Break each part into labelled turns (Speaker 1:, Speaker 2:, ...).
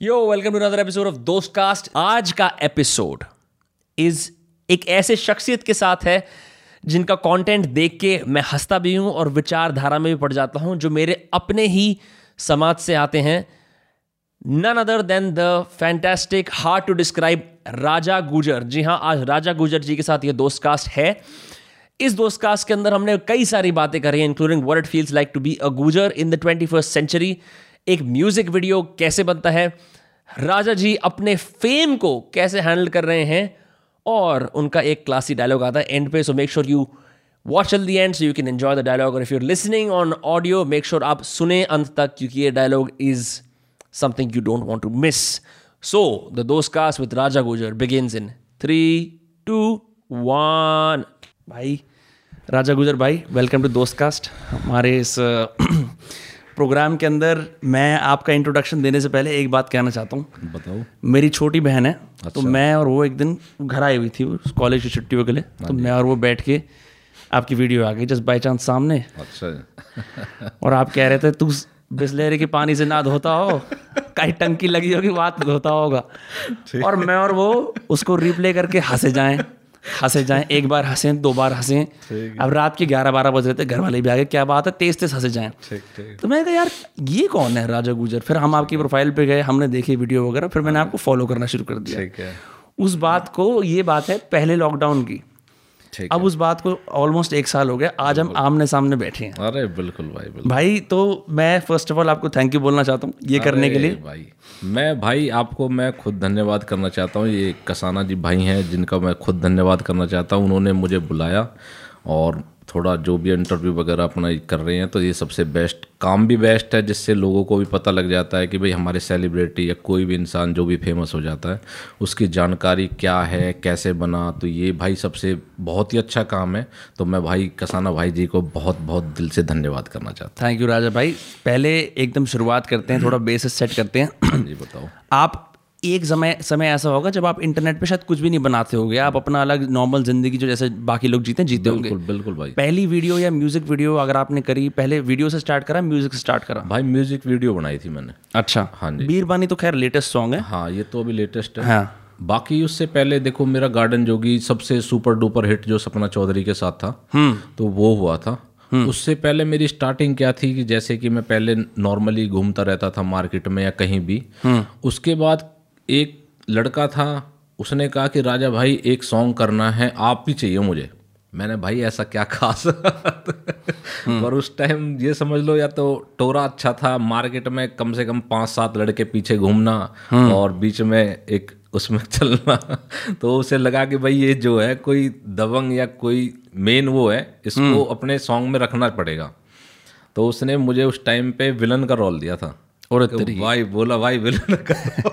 Speaker 1: Yo welcome to another episode of Dost cast आज का episode is एक ऐसे शख्सियत के साथ है जिनका कंटेंट देख के मैं हंसता भी हूँ और विचारधारा में भी पड़ जाता हूँ, जो मेरे अपने ही समाज से आते हैं। None other than the fantastic hard to describe Raja Gujar. जी हाँ आज राजा गुजर जी के साथ ये दोस्त कास्ट है। इस दोस्त कास्ट के अंदर हमने कई सारी बातें करी including it feels like to be a Gujar in the twenty first century एक म्यूज़िक वीडियो कैसे बनता है, राजा जी अपने फेम को कैसे हैंडल कर रहे हैं, और उनका एक क्लासी डायलॉग आता है एंड पे so make sure you watch till the end so you can enjoy the dialogue और if you listening on audio make sure आप सुने अंत तक, क्योंकि ये dialogue is something you don't want to miss so the Dost cast with Raja Gujar begins in three two one भाई राजा गुजर भाई वेलकम टू दोस्त कास्ट हमारे इस प्रोग्राम के अंदर मैं आपका इंट्रोडक्शन देने से पहले एक बात कहना चाहता हूँ।
Speaker 2: बताओ।
Speaker 1: मेरी छोटी बहन है अच्छा। तो मैं और वो एक दिन घर आई हुई थी कॉलेज की छुट्टियों के लिए। तो मैं और वो बैठ के आपकी वीडियो आ गई जस्ट बाई चांस सामने।
Speaker 2: अच्छा।
Speaker 1: और आप कह रहे थे तू बिस्लेरी के पानी से ना धोता हो कहीं टंकी लगी होगी बात धोता होगा। और मैं और वो उसको रिप्ले करके हंसे जाएँ। हंसे जाए एक बार हंसे दो बार हंसे। अब रात के ग्यारह बारह बज रहे थे घर वाले भी आ गए क्या बात है तेज तेज हंसे जाएँ। तो मैंने कहा यार ये कौन है राजा गुजर? फिर हम आपकी प्रोफ़ाइल पे गए हमने देखे वीडियो वगैरह फिर मैंने आपको फॉलो करना शुरू कर दिया। उस बात को ये बात है पहले लॉकडाउन की। अब उस बात को ऑलमोस्ट एक साल हो गया आज हम आमने सामने बैठे हैं।
Speaker 2: अरे बिल्कुल भाई बिल्कुल।
Speaker 1: भाई तो मैं फ़र्स्ट ऑफ़ ऑल आपको थैंक यू बोलना चाहता हूँ ये करने के लिए।
Speaker 2: भाई मैं भाई आपको मैं खुद धन्यवाद करना चाहता हूँ ये कसाना जी भाई हैं जिनका मैं खुद धन्यवाद करना चाहता हूँ उन्होंने मुझे बुलाया और थोड़ा जो भी इंटरव्यू वगैरह अपना कर रहे हैं तो ये सबसे बेस्ट काम भी बेस्ट है जिससे लोगों को भी पता लग जाता है कि भाई हमारे सेलिब्रिटी या कोई भी इंसान जो भी फ़ेमस हो जाता है उसकी जानकारी क्या है कैसे बना तो ये भाई सबसे बहुत ही अच्छा काम है। तो मैं भाई कसाना भाई जी को बहुत बहुत दिल से धन्यवाद करना चाहता
Speaker 1: थैंक यू राजा भाई। पहले एकदम शुरुआत करते हैं थोड़ा बेसिस सेट करते हैं
Speaker 2: हाँ। जी बताओ।
Speaker 1: आप एक समय समय ऐसा होगा जब आप इंटरनेट पे शायद कुछ भी नहीं बनाते होगे। आप अपना अलग नॉर्मल ज़िंदगी जो जैसे बाकी लोग जीते जीते होंगे।
Speaker 2: बिल्कुल बिल्कुल भाई।
Speaker 1: पहली वीडियो या म्यूज़िक वीडियो अगर आपने करी पहले वीडियो से स्टार्ट करा म्यूज़िक से स्टार्ट करा।
Speaker 2: भाई म्यूज़िक वीडियो बनाई थी मैंने।
Speaker 1: अच्छा।
Speaker 2: हाँ जी।
Speaker 1: बीरबानी तो खैर लेटेस्ट सॉन्ग है।
Speaker 2: हाँ ये तो अभी लेटेस्ट है।
Speaker 1: हाँ।
Speaker 2: बाकी उससे पहले देखो मेरा गार्डन जोगी सबसे सुपर डुपर हिट जो सपना चौधरी के साथ था तो वो हुआ था। उससे पहले मेरी स्टार्टिंग क्या थी कि जैसे कि मैं पहले नॉर्मली घूमता रहता था मार्केट में या कहीं भी। उसके बाद एक लड़का था उसने कहा कि राजा भाई एक सॉन्ग करना है आप भी चाहिए मुझे। मैंने भाई ऐसा क्या खास? पर उस टाइम ये समझ लो या तो टोरा अच्छा था मार्केट में कम से कम पाँच सात लड़के पीछे घूमना और बीच में एक उसमें चलना। तो उसे लगा कि भाई ये जो है कोई दबंग या कोई मेन वो है इसको अपने सॉन्ग में रखना पड़ेगा। तो उसने मुझे उस टाइम पे विलन का रोल दिया था।
Speaker 1: और
Speaker 2: तो भाई बोला भाई विलन करो।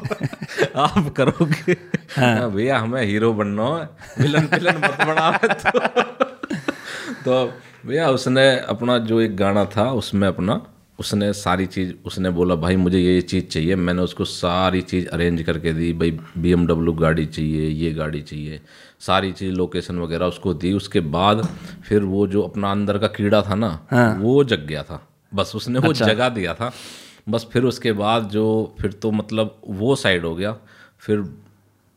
Speaker 2: आप करोगे? हाँ, भैया हमें हीरो बनना है। विलन विलन मत बनावे तो। तो भैया उसने अपना जो एक गाना था उसमें अपना उसने सारी चीज़ उसने बोला भाई मुझे ये ये चीज़ चाहिए। मैंने उसको सारी चीज़ अरेंज करके दी। भाई बी गाड़ी चाहिए ये गाड़ी चाहिए सारी चीज़ लोकेशन वगैरह उसको दी। उसके बाद फिर वो जो अपना अंदर का कीड़ा था ना हाँ। वो जग गया था। बस उसने अच्छा। वो जगा दिया था। बस फिर उसके बाद जो फिर तो मतलब वो साइड हो गया। फिर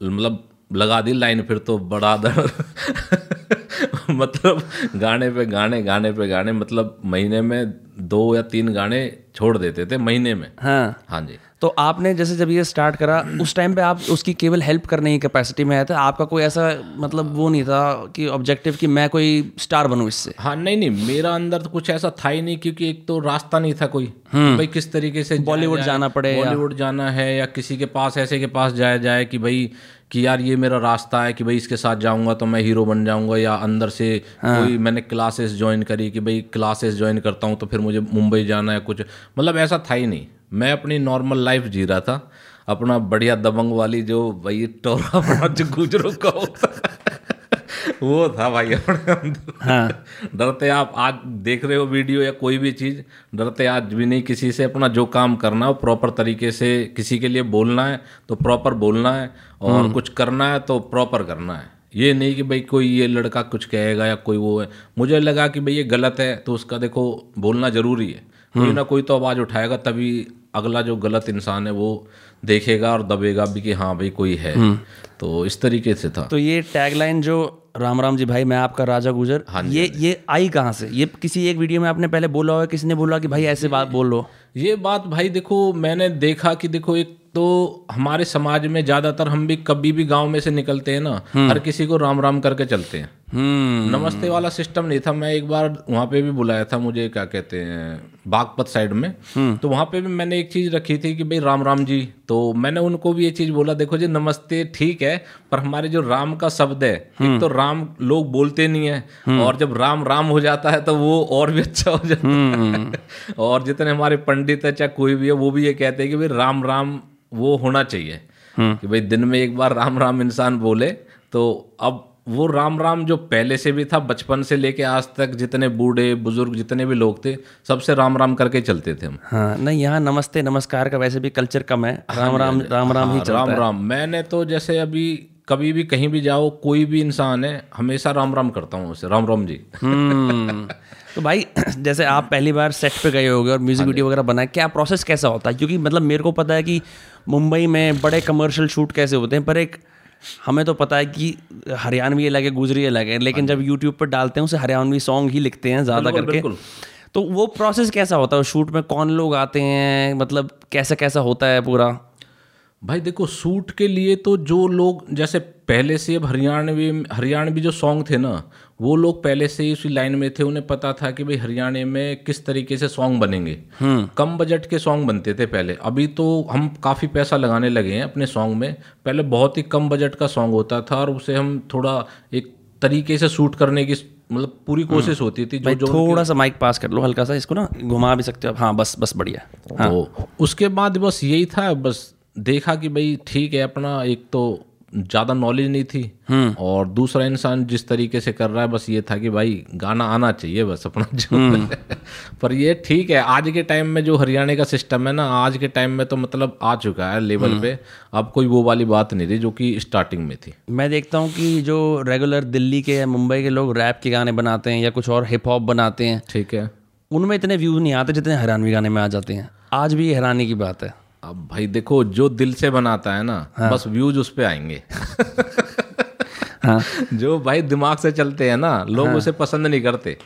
Speaker 2: मतलब लगा दी लाइन फिर तो बड़ा दर मतलब गाने पे गाने गाने पे गाने मतलब महीने में दो या तीन गाने छोड़ देते थे महीने में।
Speaker 1: हाँ।
Speaker 2: हाँ जी।
Speaker 1: तो आपने जैसे जब ये स्टार्ट करा उस टाइम पे आप उसकी केवल हेल्प करने की कैपेसिटी में आए थे? आपका कोई ऐसा मतलब वो नहीं था कि ऑब्जेक्टिव कि मैं कोई स्टार बनूं इससे?
Speaker 2: हाँ नहीं नहीं मेरा अंदर तो कुछ ऐसा था ही नहीं क्योंकि एक तो रास्ता नहीं था कोई। भाई किस तरीके से
Speaker 1: बॉलीवुड जाना पड़े
Speaker 2: बॉलीवुड जाना है या किसी के पास ऐसे के पास जाया जाए कि भाई कि यार ये मेरा रास्ता है कि भाई इसके साथ जाऊँगा तो मैं हीरो बन जाऊँगा या अंदर से हाँ। कोई मैंने क्लासेस ज्वाइन करी कि भाई क्लासेस ज्वाइन करता हूँ तो फिर मुझे मुंबई जाना है कुछ। मतलब ऐसा था ही नहीं। मैं अपनी नॉर्मल लाइफ जी रहा था। अपना बढ़िया दबंग वाली जो भाई टोरा बड़ा जो गुजरों का होता वो था भाई अपने अंदर।
Speaker 1: हाँ।
Speaker 2: डरते आप आज देख रहे हो वीडियो या कोई भी चीज़ डरते आज भी नहीं किसी से अपना जो काम करना है प्रॉपर तरीके से किसी के लिए बोलना है तो प्रॉपर बोलना है और कुछ करना है तो प्रॉपर करना है। ये नहीं कि भाई कोई ये लड़का कुछ कहेगा या कोई वो है। मुझे लगा कि भाई ये गलत है तो उसका देखो बोलना ज़रूरी है। कोई ना कोई तो आवाज़ उठाएगा तभी अगला जो गलत इंसान है वो देखेगा और दबेगा भी कि हाँ भाई कोई है। तो इस तरीके से था।
Speaker 1: तो ये टैगलाइन जो राम राम जी भाई मैं आपका राजा गुजर हाँ ये ये आई कहाँ से? ये किसी एक वीडियो में आपने पहले बोला हो किसी ने बोला कि भाई ऐसे बात बोल लो।
Speaker 2: ये बात भाई देखो मैंने देखा कि देखो एक तो हमारे समाज में ज़्यादातर हम भी कभी भी गाँव में से निकलते हैं ना हर किसी को राम राम करके चलते हैं। नमस्ते वाला सिस्टम नहीं था। मैं एक बार वहाँ पे भी बुलाया था मुझे क्या कहते हैं बागपत साइड में। तो वहाँ पे भी मैंने एक चीज़ रखी थी कि भाई राम राम जी तो मैंने उनको भी ये चीज़ बोला देखो जी नमस्ते ठीक है पर हमारे जो राम का शब्द है एक तो राम लोग बोलते नहीं है और जब राम राम हो जाता है तो वो और भी अच्छा हो जाता है। और जितने हमारे पंडित है चाहे कोई भी है वो भी ये कहते हैं कि भाई राम राम वो होना चाहिए कि भाई दिन में एक बार राम राम इंसान बोले तो अब वो राम राम जो पहले से भी था बचपन से लेके आज तक जितने बूढ़े बुज़ुर्ग जितने भी लोग थे सबसे राम राम करके चलते थे हम।
Speaker 1: हाँ नहीं यहाँ नमस्ते नमस्कार का वैसे भी कल्चर कम है। राम राम राम राम ही
Speaker 2: हाँ, राम राम। मैंने तो जैसे अभी कभी भी कहीं भी जाओ कोई भी इंसान है हमेशा राम राम करता हूँ उसे। राम राम जी।
Speaker 1: हम्म। तो भाई जैसे आप पहली बार सेट पे गए होगे और म्यूज़िक वीडियो वगैरह बनाए क्या प्रोसेस कैसा होता है? क्योंकि मतलब मेरे को पता है कि मुंबई में बड़े कमर्शियल शूट कैसे होते हैं पर एक हमें तो पता है कि हरियाणवी अलग है गुजरी अलग है लेकिन जब यूट्यूब पर डालते हैं उसे हरियाणवी सॉन्ग ही लिखते हैं ज़्यादा करके। तो वो प्रोसेस कैसा होता है? शूट में कौन लोग आते हैं? मतलब कैसा कैसा होता है पूरा?
Speaker 2: भाई देखो सूट के लिए तो जो लोग जैसे पहले से अब हरियाणवी हरियाणवी जो सॉन्ग थे ना वो लोग पहले से ही उसी लाइन में थे उन्हें पता था कि भाई हरियाणा में किस तरीके से सॉन्ग बनेंगे हम्म। कम बजट के सॉन्ग बनते थे पहले अभी तो हम काफ़ी पैसा लगाने लगे हैं अपने सॉन्ग में पहले बहुत ही कम बजट का सॉन्ग होता था और उसे हम थोड़ा एक तरीके से शूट करने की मतलब पूरी हम्म। कोशिश होती थी
Speaker 1: जो जो थोड़ा सा माइक पास कर लो हल्का सा इसको ना घुमा भी सकते हो हाँ बस बस बढ़िया हाँ।
Speaker 2: तो उसके बाद बस यही था बस देखा कि भाई ठीक है अपना एक तो ज़्यादा नॉलेज नहीं थी हम्म। और दूसरा इंसान जिस तरीके से कर रहा है बस ये था कि भाई गाना आना चाहिए बस अपना जो हम्म। पर ये ठीक है आज के टाइम में जो हरियाणा का सिस्टम है ना आज के टाइम में तो मतलब आ चुका है लेवल हम्म। पे अब कोई वो वाली बात नहीं रही जो कि स्टार्टिंग में थी
Speaker 1: मैं देखता हूँ कि जो रेगुलर दिल्ली के या मुंबई के लोग रैप के गाने बनाते हैं या कुछ और हिप हॉप बनाते हैं
Speaker 2: ठीक है
Speaker 1: उनमें इतने व्यूज़ नहीं आते जितने हरियाणवी गाने में आ जाते हैं आज भी हैरानी की बात है
Speaker 2: अब भाई देखो जो दिल से बनाता है ना हाँ। बस व्यूज़ उस पर आएँगे हाँ। जो भाई दिमाग से चलते हैं ना लोग हाँ। उसे पसंद नहीं करते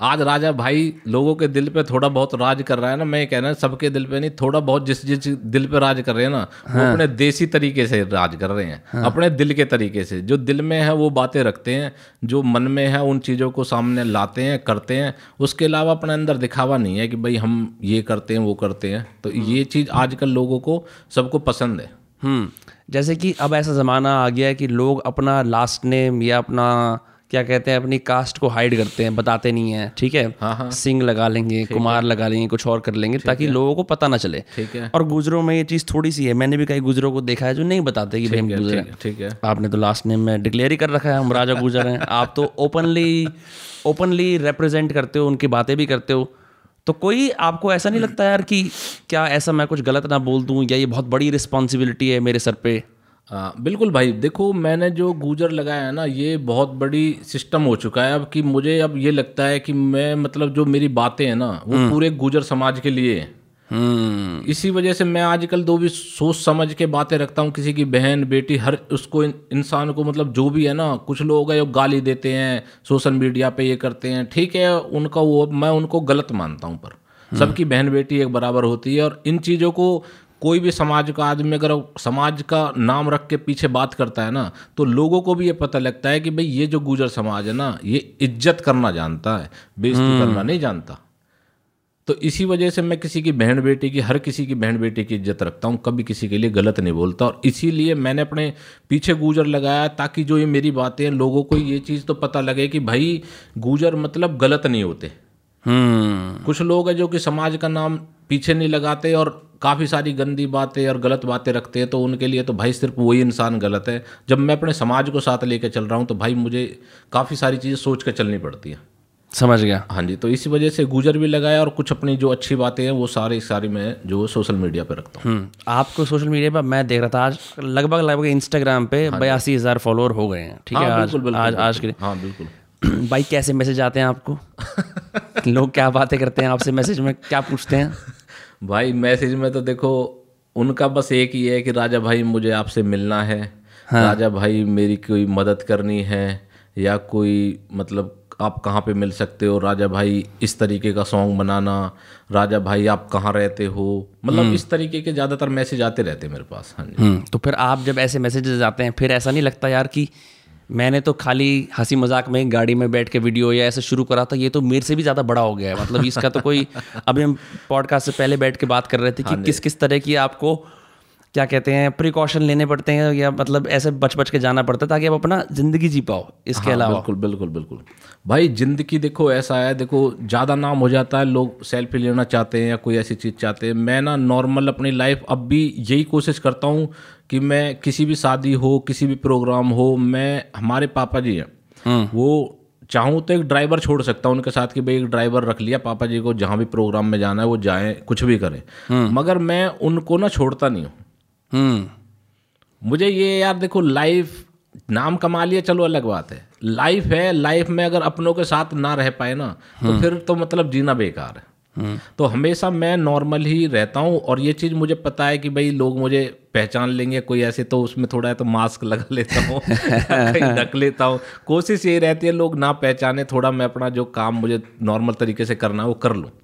Speaker 2: आज राजा भाई लोगों के दिल पे थोड़ा बहुत राज कर रहा है ना मैं कह रहा सबके दिल पे नहीं थोड़ा बहुत जिस जिस दिल पे राज कर रहे हैं ना हाँ। वो अपने देसी तरीके से राज कर रहे हैं हाँ। अपने दिल के तरीके से। जो दिल में है वो बातें रखते हैं जो मन में है उन चीज़ों को सामने लाते हैं करते हैं। उसके अलावा अपने अंदर दिखावा नहीं है कि भाई हम ये करते हैं वो करते हैं। तो ये चीज़ आजकल लोगों को सबको पसंद है।
Speaker 1: हम्म, जैसे कि अब ऐसा ज़माना आ गया है कि लोग अपना लास्ट नेम या अपना क्या कहते हैं अपनी कास्ट को हाइड करते हैं बताते नहीं है ठीक है? हाँ हाँ। सिंह लगा लेंगे कुमार लगा लेंगे कुछ और कर लेंगे ताकि लोगों को पता ना चले।
Speaker 2: ठीक है।
Speaker 1: और गुजरों में ये चीज़ थोड़ी सी है मैंने भी कई गुजरों को देखा है जो नहीं बताते कि भाई हम गुजर
Speaker 2: ठीक है।
Speaker 1: आपने तो लास्ट नेम में डिक्लेयर ही कर रखा है हम राजा गुजर हैं। आप तो ओपनली ओपनली रिप्रेजेंट करते हो उनकी बातें भी करते हो। तो कोई आपको ऐसा नहीं लगता यार कि क्या ऐसा मैं कुछ गलत ना बोल दूँ या ये बहुत बड़ी रिस्पॉन्सिबिलिटी है मेरे सर पे?
Speaker 2: आ, बिल्कुल भाई देखो मैंने जो गूजर लगाया है ना ये बहुत बड़ी सिस्टम हो चुका है अब कि मुझे अब ये लगता है कि मैं मतलब जो मेरी बातें हैं ना वो हम्म। पूरे गुजर समाज के लिए हम्म। इसी वजह से मैं आजकल दो भी सोच समझ के बातें रखता हूँ किसी की बहन बेटी हर उसको इंसान को मतलब जो भी है ना कुछ लोग है जो गाली देते हैं सोशल मीडिया पे ये करते हैं ठीक है उनका वो मैं उनको गलत मानता हूँ पर हम्म। सबकी बहन बेटी एक बराबर होती है और इन चीज़ों को कोई भी समाज का आदमी अगर समाज का नाम रख के पीछे बात करता है ना तो लोगों को भी ये पता लगता है कि भाई ये जो गुजर समाज है ना ये इज़्ज़त करना जानता है बेइज्जती हम्म। करना नहीं जानता तो इसी वजह से मैं किसी की बहन बेटी की हर किसी की बहन बेटी की इज़्ज़त रखता हूँ कभी किसी के लिए गलत नहीं बोलता और इसीलिए मैंने अपने पीछे गुजर लगाया ताकि जो ये मेरी बातें हैं लोगों को ये चीज़ तो पता लगे कि भाई गुजर मतलब गलत नहीं होते
Speaker 1: हम्म।
Speaker 2: कुछ लोग हैं जो कि समाज का नाम पीछे नहीं लगाते और काफ़ी सारी गंदी बातें और गलत बातें रखते हैं तो उनके लिए तो भाई सिर्फ़ वही इंसान गलत है। जब मैं अपने समाज को साथ लेकर चल रहा हूँ तो भाई मुझे काफ़ी सारी चीज़ें सोच कर चलनी पड़ती है।
Speaker 1: समझ गया।
Speaker 2: हाँ जी तो इसी वजह से गुजर भी लगाया और कुछ अपनी जो अच्छी बातें हैं वो सारी सारी मैं जो सोशल मीडिया पे रखता हूँ। हम्म,
Speaker 1: आपको सोशल मीडिया पर मैं देख रहा था आज लगभग लगभग इंस्टाग्राम पे हाँ बयासी हज़ार फॉलोअर हो गए हैं ठीक है हाँ, आज आज आज के
Speaker 2: हाँ बिल्कुल।
Speaker 1: भाई कैसे मैसेज आते हैं आपको? लोग क्या बातें करते हैं आपसे मैसेज में क्या पूछते हैं?
Speaker 2: भाई मैसेज में तो देखो उनका बस एक ही है कि राजा भाई मुझे आपसे मिलना है। हाँ। राजा भाई मेरी कोई मदद करनी है या कोई मतलब आप कहाँ पे मिल सकते हो? राजा भाई इस तरीके का सॉन्ग बनाना। राजा भाई आप कहाँ रहते हो? मतलब इस तरीके के ज़्यादातर मैसेज आते रहते हैं मेरे पास हाँ जी।
Speaker 1: हम्म, तो फिर आप जब ऐसे मैसेजेस आते हैं फिर ऐसा नहीं लगता यार कि मैंने तो खाली हँसी मज़ाक में गाड़ी में बैठ के वीडियो या ऐसे शुरू करा था ये तो मेरे से भी ज़्यादा बड़ा हो गया है। मतलब इसका तो कोई अभी हम पॉडकास्ट से पहले बैठ के बात कर रहे थे कि किस किस तरह की आपको क्या कहते हैं प्रिकॉशन लेने पड़ते हैं या मतलब ऐसे बच बच के जाना पड़ता है ताकि आप अपना ज़िंदगी जी पाओ इसके
Speaker 2: हाँ,
Speaker 1: अलावा।
Speaker 2: बिल्कुल बिल्कुल बिल्कुल। भाई ज़िंदगी देखो ऐसा है देखो ज़्यादा नाम हो जाता है लोग सेल्फी लेना चाहते हैं या कोई ऐसी चीज़ चाहते हैं। मैं ना नॉर्मल अपनी लाइफ अब भी यही कोशिश करता हूँ कि मैं किसी भी शादी हो किसी भी प्रोग्राम हो मैं हमारे पापा जी हैं वो चाहूँ तो एक ड्राइवर छोड़ सकता हूँ उनके साथ कि भाई एक ड्राइवर रख लिया पापा जी को जहाँ भी प्रोग्राम में जाना है वो जाएँ कुछ भी करें। मगर मैं उनको ना छोड़ता नहीं हूँ।
Speaker 1: हम्म
Speaker 2: मुझे ये यार देखो लाइफ नाम कमा लिया चलो अलग बात है। लाइफ है लाइफ में अगर अपनों के साथ ना रह पाए ना तो फिर तो मतलब जीना बेकार है। तो हमेशा मैं नॉर्मल ही रहता हूँ और ये चीज़ मुझे पता है कि भाई लोग मुझे पहचान लेंगे कोई ऐसे तो उसमें थोड़ा है तो मास्क लगा लेता हूँ ढक लेता हूँ। कोशिश ये रहती है लोग ना पहचाने थोड़ा मैं अपना जो काम मुझे नॉर्मल तरीके से करना है वो कर लूँ।
Speaker 1: हम्म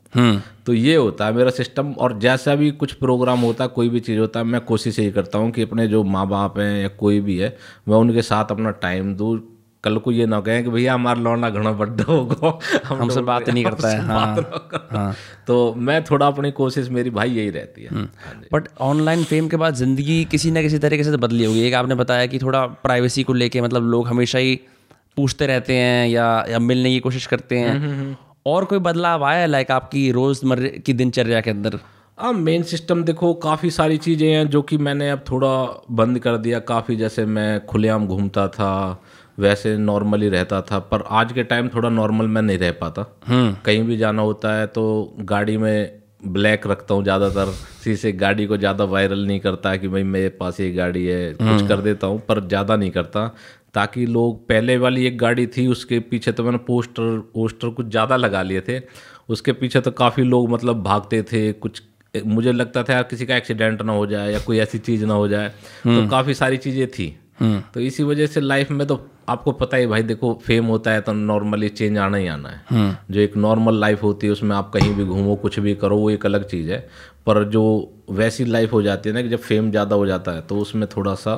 Speaker 2: तो ये होता है मेरा सिस्टम और जैसा भी कुछ प्रोग्राम होता है कोई भी चीज़ होता है मैं कोशिश यही करता हूँ कि अपने जो माँ बाप हैं या कोई भी है मैं उनके साथ अपना टाइम दूँ। कल को ये ना कहें कि भैया हमारा लौंडा घना बड्डा होगा। हम
Speaker 1: हमसे बात नहीं करता है, हाँ,
Speaker 2: करो। तो मैं थोड़ा अपनी कोशिश मेरी भाई यही रहती है। हाँ
Speaker 1: बट ऑनलाइन फेम के बाद ज़िंदगी किसी ना किसी तरीके से तो बदली होगी। एक आपने बताया कि थोड़ा प्राइवेसी को लेके मतलब लोग हमेशा ही पूछते रहते हैं या या मिलने की कोशिश करते हैं। और कोई बदलाव आया है लाइक आपकी रोज़मर्रे की दिनचर्या के अंदर?
Speaker 2: हाँ मेन सिस्टम देखो काफ़ी सारी चीज़ें हैं जो कि मैंने अब थोड़ा बंद कर दिया। काफ़ी जैसे मैं खुलेआम घूमता था वैसे नॉर्मली रहता था पर आज के टाइम थोड़ा नॉर्मल मैं नहीं रह पाता। कहीं भी जाना होता है तो गाड़ी में ब्लैक रखता हूँ ज़्यादातर। शीशे गाड़ी को ज़्यादा वायरल नहीं करता कि भाई मेरे पास ये गाड़ी है कुछ कर देता हूँ पर ज़्यादा नहीं करता। ताकि लोग पहले वाली एक गाड़ी थी उसके पीछे तो मैंने पोस्टर पोस्टर कुछ ज़्यादा लगा लिए थे। उसके पीछे तो काफ़ी लोग मतलब भागते थे कुछ मुझे लगता था यार किसी का एक्सीडेंट ना हो जाए या कोई ऐसी चीज़ ना हो जाए तो काफ़ी सारी चीज़ें थी। तो इसी वजह से लाइफ में तो आपको पता ही भाई देखो फेम होता है तो नॉर्मली चेंज आना ही आना है। जो एक नॉर्मल लाइफ होती है उसमें आप कहीं भी घूमो कुछ भी करो वो एक अलग चीज़ है। पर जो वैसी लाइफ हो जाती है ना कि जब फेम ज़्यादा हो जाता है तो उसमें थोड़ा सा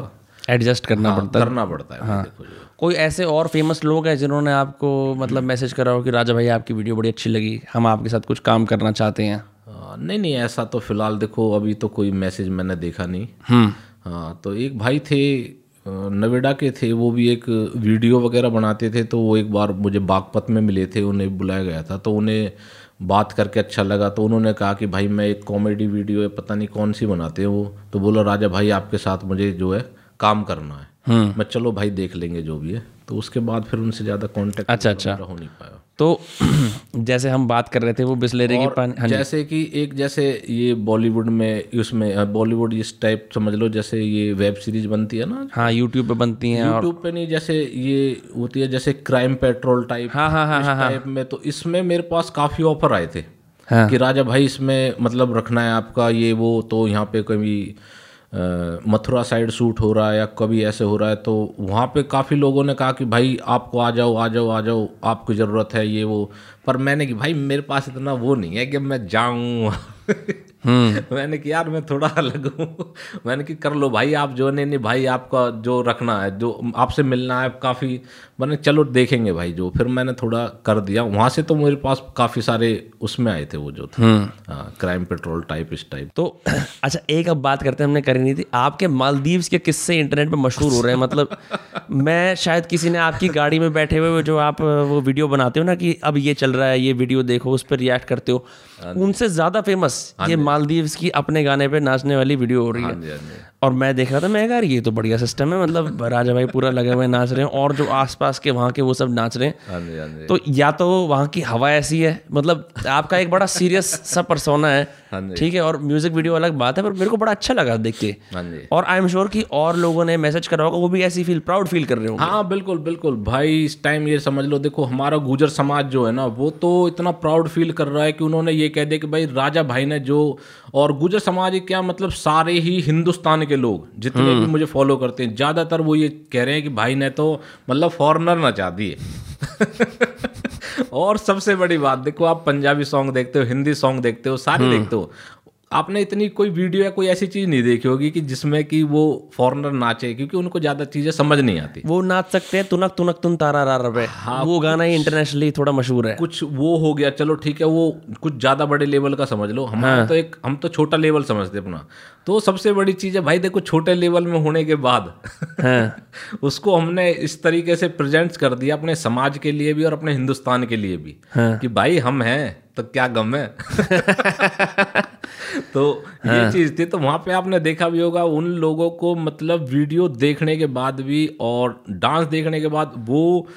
Speaker 1: एडजस्ट करना
Speaker 2: हाँ,
Speaker 1: पड़ता है।
Speaker 2: करना पड़ता है जो।
Speaker 1: कोई ऐसे और फ़ेमस लोग हैं जिन्होंने आपको मतलब मैसेज करा हो कि राजा भाई आपकी वीडियो बड़ी अच्छी लगी हम आपके साथ कुछ काम करना चाहते हैं
Speaker 2: हाँ, नहीं नहीं ऐसा तो फ़िलहाल देखो अभी तो कोई मैसेज मैंने देखा नहीं। हाँ तो एक भाई थे नोएडा के थे वो भी एक वीडियो वगैरह बनाते थे तो वो एक बार मुझे बागपत में मिले थे उन्हें बुलाया गया था तो उन्हें बात करके अच्छा लगा तो उन्होंने कहा कि भाई मैं एक कॉमेडी वीडियो है पता नहीं कौन सी बनाते हैं वो? तो बोला राजा भाई आपके साथ मुझे जो है काम करना है। मैं चलो भाई देख लेंगे जो भी है। तो उसके बाद फिर उनसे ज़्यादा कॉन्टेक्ट
Speaker 1: अच्छा, अच्छा।
Speaker 2: हो नहीं पाया।
Speaker 1: तो जैसे हम बात कर रहे थे वो बिस्लेरी की पानी हाँ
Speaker 2: जैसे कि एक जैसे ये बॉलीवुड में उसमें बॉलीवुड इस टाइप समझ लो जैसे ये वेब सीरीज़ बनती है ना।
Speaker 1: हाँ यूट्यूब पे बनती है
Speaker 2: यूट्यूब पे नहीं जैसे ये होती है जैसे क्राइम पेट्रोल टाइप
Speaker 1: हाँ हाँ हाँ हाँ
Speaker 2: टाइप में तो इसमें मेरे पास काफ़ी ऑफ़र आए थे
Speaker 1: हाँ।
Speaker 2: कि राजा भाई इसमें मतलब रखना है आपका ये वो तो यहाँ पे कभी मथुरा साइड शूट हो रहा है या कभी ऐसे हो रहा है तो वहाँ पे काफ़ी लोगों ने कहा कि भाई, आपको आ जाओ आ जाओ आ जाओ, आपकी ज़रूरत है, ये वो। पर मैंने कि भाई मेरे पास इतना वो नहीं है कि मैं जाऊँ। मैंने कि यार मैं थोड़ा अलग हूँ। मैंने कि कर लो भाई आप जो नहीं नहीं भाई आपका जो रखना है जो आपसे मिलना है काफ़ी मैंने चलो देखेंगे भाई जो। फिर मैंने थोड़ा कर दिया। वहाँ से तो मेरे पास काफ़ी सारे उसमें आए थे वो जो थे। क्राइम पेट्रोल टाइप इस टाइप
Speaker 1: तो अच्छा एक अब बात करते हैं हमने करी नहीं थी। आपके मालदीव्स के किस्से इंटरनेट पर मशहूर हो रहे हैं मतलब मैं शायद किसी ने आपकी गाड़ी में बैठे हुए जो आप वो वीडियो बनाते हो ना कि अब ये चल रहा है ये वीडियो देखो उस पर रिएक्ट करते हो। उनसे ज़्यादा फ़ेमस ये मालदीव की अपने गाने पे नाचने वाली वीडियो हो रही
Speaker 2: हाँ
Speaker 1: है।
Speaker 2: हाँ
Speaker 1: और मैं देख रहा था मैं यार ये तो बढ़िया सिस्टम है मतलब राजा भाई पूरा लगे हुए नाच रहे हैं और जो आसपास के वहाँ के वो सब नाच रहे हैं।
Speaker 2: हाँ हाँ
Speaker 1: तो या तो वहाँ की हवा ऐसी है मतलब आपका एक बड़ा सीरियस सा परसोना
Speaker 2: हाँ
Speaker 1: है ठीक है और म्यूज़िक वीडियो अलग बात है पर मेरे को बड़ा अच्छा लगा देख के।
Speaker 2: हाँ
Speaker 1: और आई एम श्योर कि और लोगों ने मैसेज करा होगा वो भी ऐसी फील प्राउड फील कर रहे होंगे।
Speaker 2: हाँ बिल्कुल बिल्कुल। भाई इस टाइम ये समझ लो देखो हमारा गुजर समाज जो है ना वो तो इतना प्राउड फील कर रहा है कि उन्होंने ये कह दे कि भाई राजा भाई ने जो और गुजर समाज क्या मतलब सारे ही हिंदुस्तान के लोग जितने भी मुझे फॉलो करते हैं ज़्यादातर वो ये कह रहे हैं कि भाई ने तो मतलब फॉरनर ना चाह दिए। और सबसे बड़ी बात देखो आप पंजाबी सॉन्ग देखते हो हिंदी सॉन्ग देखते हो सारे देखते हो। आपने इतनी कोई वीडियो या कोई ऐसी चीज़ नहीं देखी होगी कि जिसमें कि वो फॉरनर नाचे क्योंकि उनको ज़्यादा चीज़ें समझ नहीं आती।
Speaker 1: वो नाच सकते हैं तुनक तुनक तुन तारा रा हाँ। वो गाना ही इंटरनेशनली थोड़ा मशहूर है।
Speaker 2: कुछ वो हो गया चलो ठीक है वो कुछ ज़्यादा बड़े लेवल का समझ लो। हमारा तो एक हम तो छोटा लेवल समझते अपना। तो सबसे बड़ी चीज़ है भाई देखो छोटे लेवल में होने के बाद
Speaker 1: हाँ।
Speaker 2: उसको हमने इस तरीके से प्रेजेंट कर दिया अपने समाज के लिए भी और अपने हिंदुस्तान के लिए भी कि भाई हम हैं। तो क्या गम है? तो ये चीज़ थी तो वहाँ पे आपने देखा भी होगा उन लोगों को मतलब वीडियो देखने के बाद भी और डांस देखने के बाद वो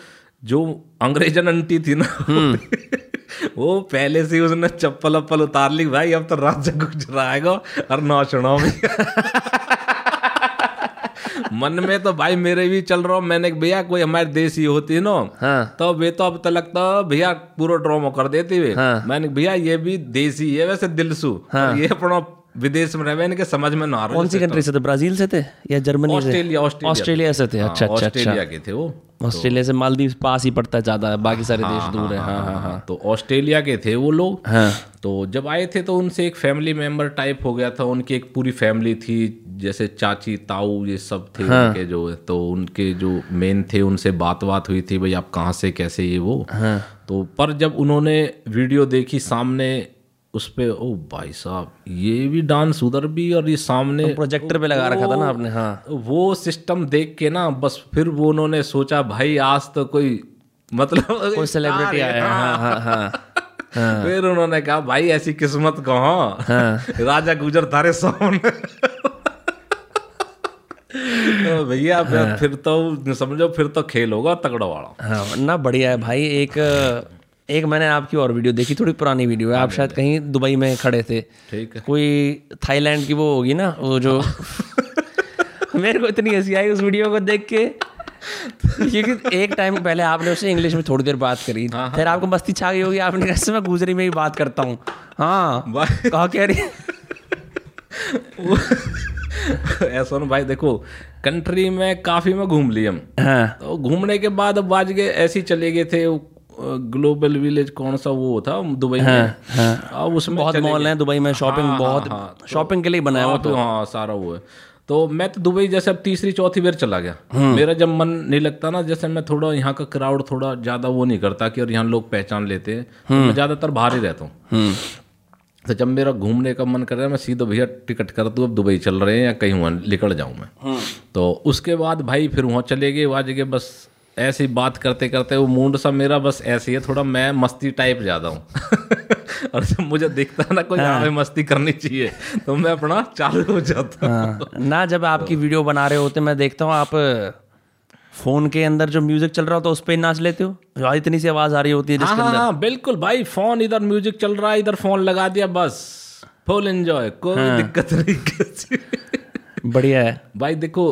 Speaker 2: जो अंग्रेजन अंटी थी ना वो पहले से उसने चप्पल अप्पल उतार ली भाई अब तो राजा गुजराएगा और नाचना भी। मन में तो भाई मेरे भी चल रहा हूँ मैंने भैया कोई हमारे देश ही होती ना
Speaker 1: हाँ।
Speaker 2: तो वे तो अब तो लगता भैया पूरा ड्रामा कर देती वे
Speaker 1: हाँ।
Speaker 2: मैंने भैया ये भी देसी है वैसे दिलसू हाँ। ये अपना विदेश में रहे इनके समझ में ना आ रहा
Speaker 1: कौन सी कंट्री से थे? ब्राज़ील से थे या जर्मनी से?
Speaker 2: ऑस्ट्रेलिया
Speaker 1: से थे।
Speaker 2: हाँ,
Speaker 1: अच्छा अच्छा अच्छा।
Speaker 2: ऑस्ट्रेलिया के थे वो।
Speaker 1: ऑस्ट्रेलिया से मालदीव पास ही पड़ता है ज़्यादा है बाकी सारे देश दूर है हाँ। हाँ हाँ
Speaker 2: तो ऑस्ट्रेलिया के थे वो लोग।
Speaker 1: हाँ।
Speaker 2: तो जब आए थे तो उनसे एक फैमिली मेंबर टाइप हो गया था उनकी एक पूरी फैमिली थी जैसे चाची ताऊ ये सब थे
Speaker 1: हाँ।
Speaker 2: उनके जो तो उनके जो मेन थे उनसे बात बात हुई थी भाई आप कहाँ से कैसे ये वो।
Speaker 1: हाँ।
Speaker 2: तो पर जब उन्होंने वीडियो देखी सामने उस पे ओ भाई साहब ये भी डांस उधर भी और ये सामने तो
Speaker 1: प्रोजेक्टर पे लगा रखा था ना आपने हाँ।
Speaker 2: वो सिस्टम देख के ना बस फिर वो उन्होंने सोचा भाई आज तो कोई मतलब
Speaker 1: कोई सेलिब्रिटी आया है। हाँ। हाँ हाँ
Speaker 2: फिर उन्होंने कहा भाई ऐसी किस्मत कहाँ? राजा गुजर तारे सामने। तो भैया फिर- फिर तो समझो फिर तो खेल होगा तगड़ा वाला।
Speaker 1: हाँ ना बढ़िया है भाई एक एक मैंने आपकी और वीडियो देखी थोड़ी पुरानी वीडियो है। आप शायद कहीं दुबई में खड़े थे।
Speaker 2: ठीक है।
Speaker 1: कोई थाईलैंड की वो होगी ना वो जो मेरे को इतनी हँसी आई उस वीडियो को देख के। क्योंकि एक टाइम पहले आपने उससे इंग्लिश में थोड़ी देर बात करी। फिर आपको मस्ती छा गई होगी आपने कैसे मैं गुजरी में ही बात करता हूँ। हाँ कहा कह रही?
Speaker 2: ऐसा ना भाई देखो कंट्री में काफ़ी में घूम लिए हम।
Speaker 1: हाँ।
Speaker 2: तो घूमने के बाद अब बाज गए ऐसे ही चले गए थे ग्लोबल विलेज कौन सा वो था? दुबई में? अब उसमें
Speaker 1: बहुत मॉल हैं दुबई में शॉपिंग
Speaker 2: हाँ,
Speaker 1: बहुत
Speaker 2: हाँ,
Speaker 1: शॉपिंग के लिए बनाया हुआ
Speaker 2: हाँ, तो हाँ सारा वो है। तो मैं तो दुबई जैसे अब तीसरी चौथी बार चला गया। मेरा जब मन नहीं लगता ना जैसे मैं थोड़ा यहाँ का क्राउड थोड़ा ज़्यादा वो नहीं करता कि और यहाँ लोग पहचान लेते हैं तो मैं ज़्यादातर बाहर ही रहता हूँ। तो जब मेरा घूमने का मन कर रहा है मैं सीधा भैया टिकट कर दूँ अब दुबई चल रहे हैं या कहीं वहाँ निकल जाऊँ मैं। तो उसके बाद भाई फिर वहाँ चले गए वहाँ जगह बस ऐसे ही बात करते करते वो मूड सा मेरा बस ऐसे ही है थोड़ा मैं मस्ती टाइप ज़्यादा हूँ। और जब मुझे दिखता है ना कोई हमें मस्ती करनी चाहिए तो मैं अपना चालू हो जाता हूँ।
Speaker 1: हाँ। ना जब आपकी वीडियो बना रहे होते मैं देखता हूँ आप फ़ोन के अंदर जो म्यूज़िक चल रहा होता है उस पर ही नाच लेते हो? इतनी सी आवाज़ आ रही होती है
Speaker 2: हाँ हाँ हाँ बिल्कुल भाई फ़ोन इधर म्यूज़िक चल रहा है इधर फ़ोन लगा दिया बस। फुल एंजॉय कोई दिक्कत नहीं।
Speaker 1: बढ़िया है।
Speaker 2: भाई देखो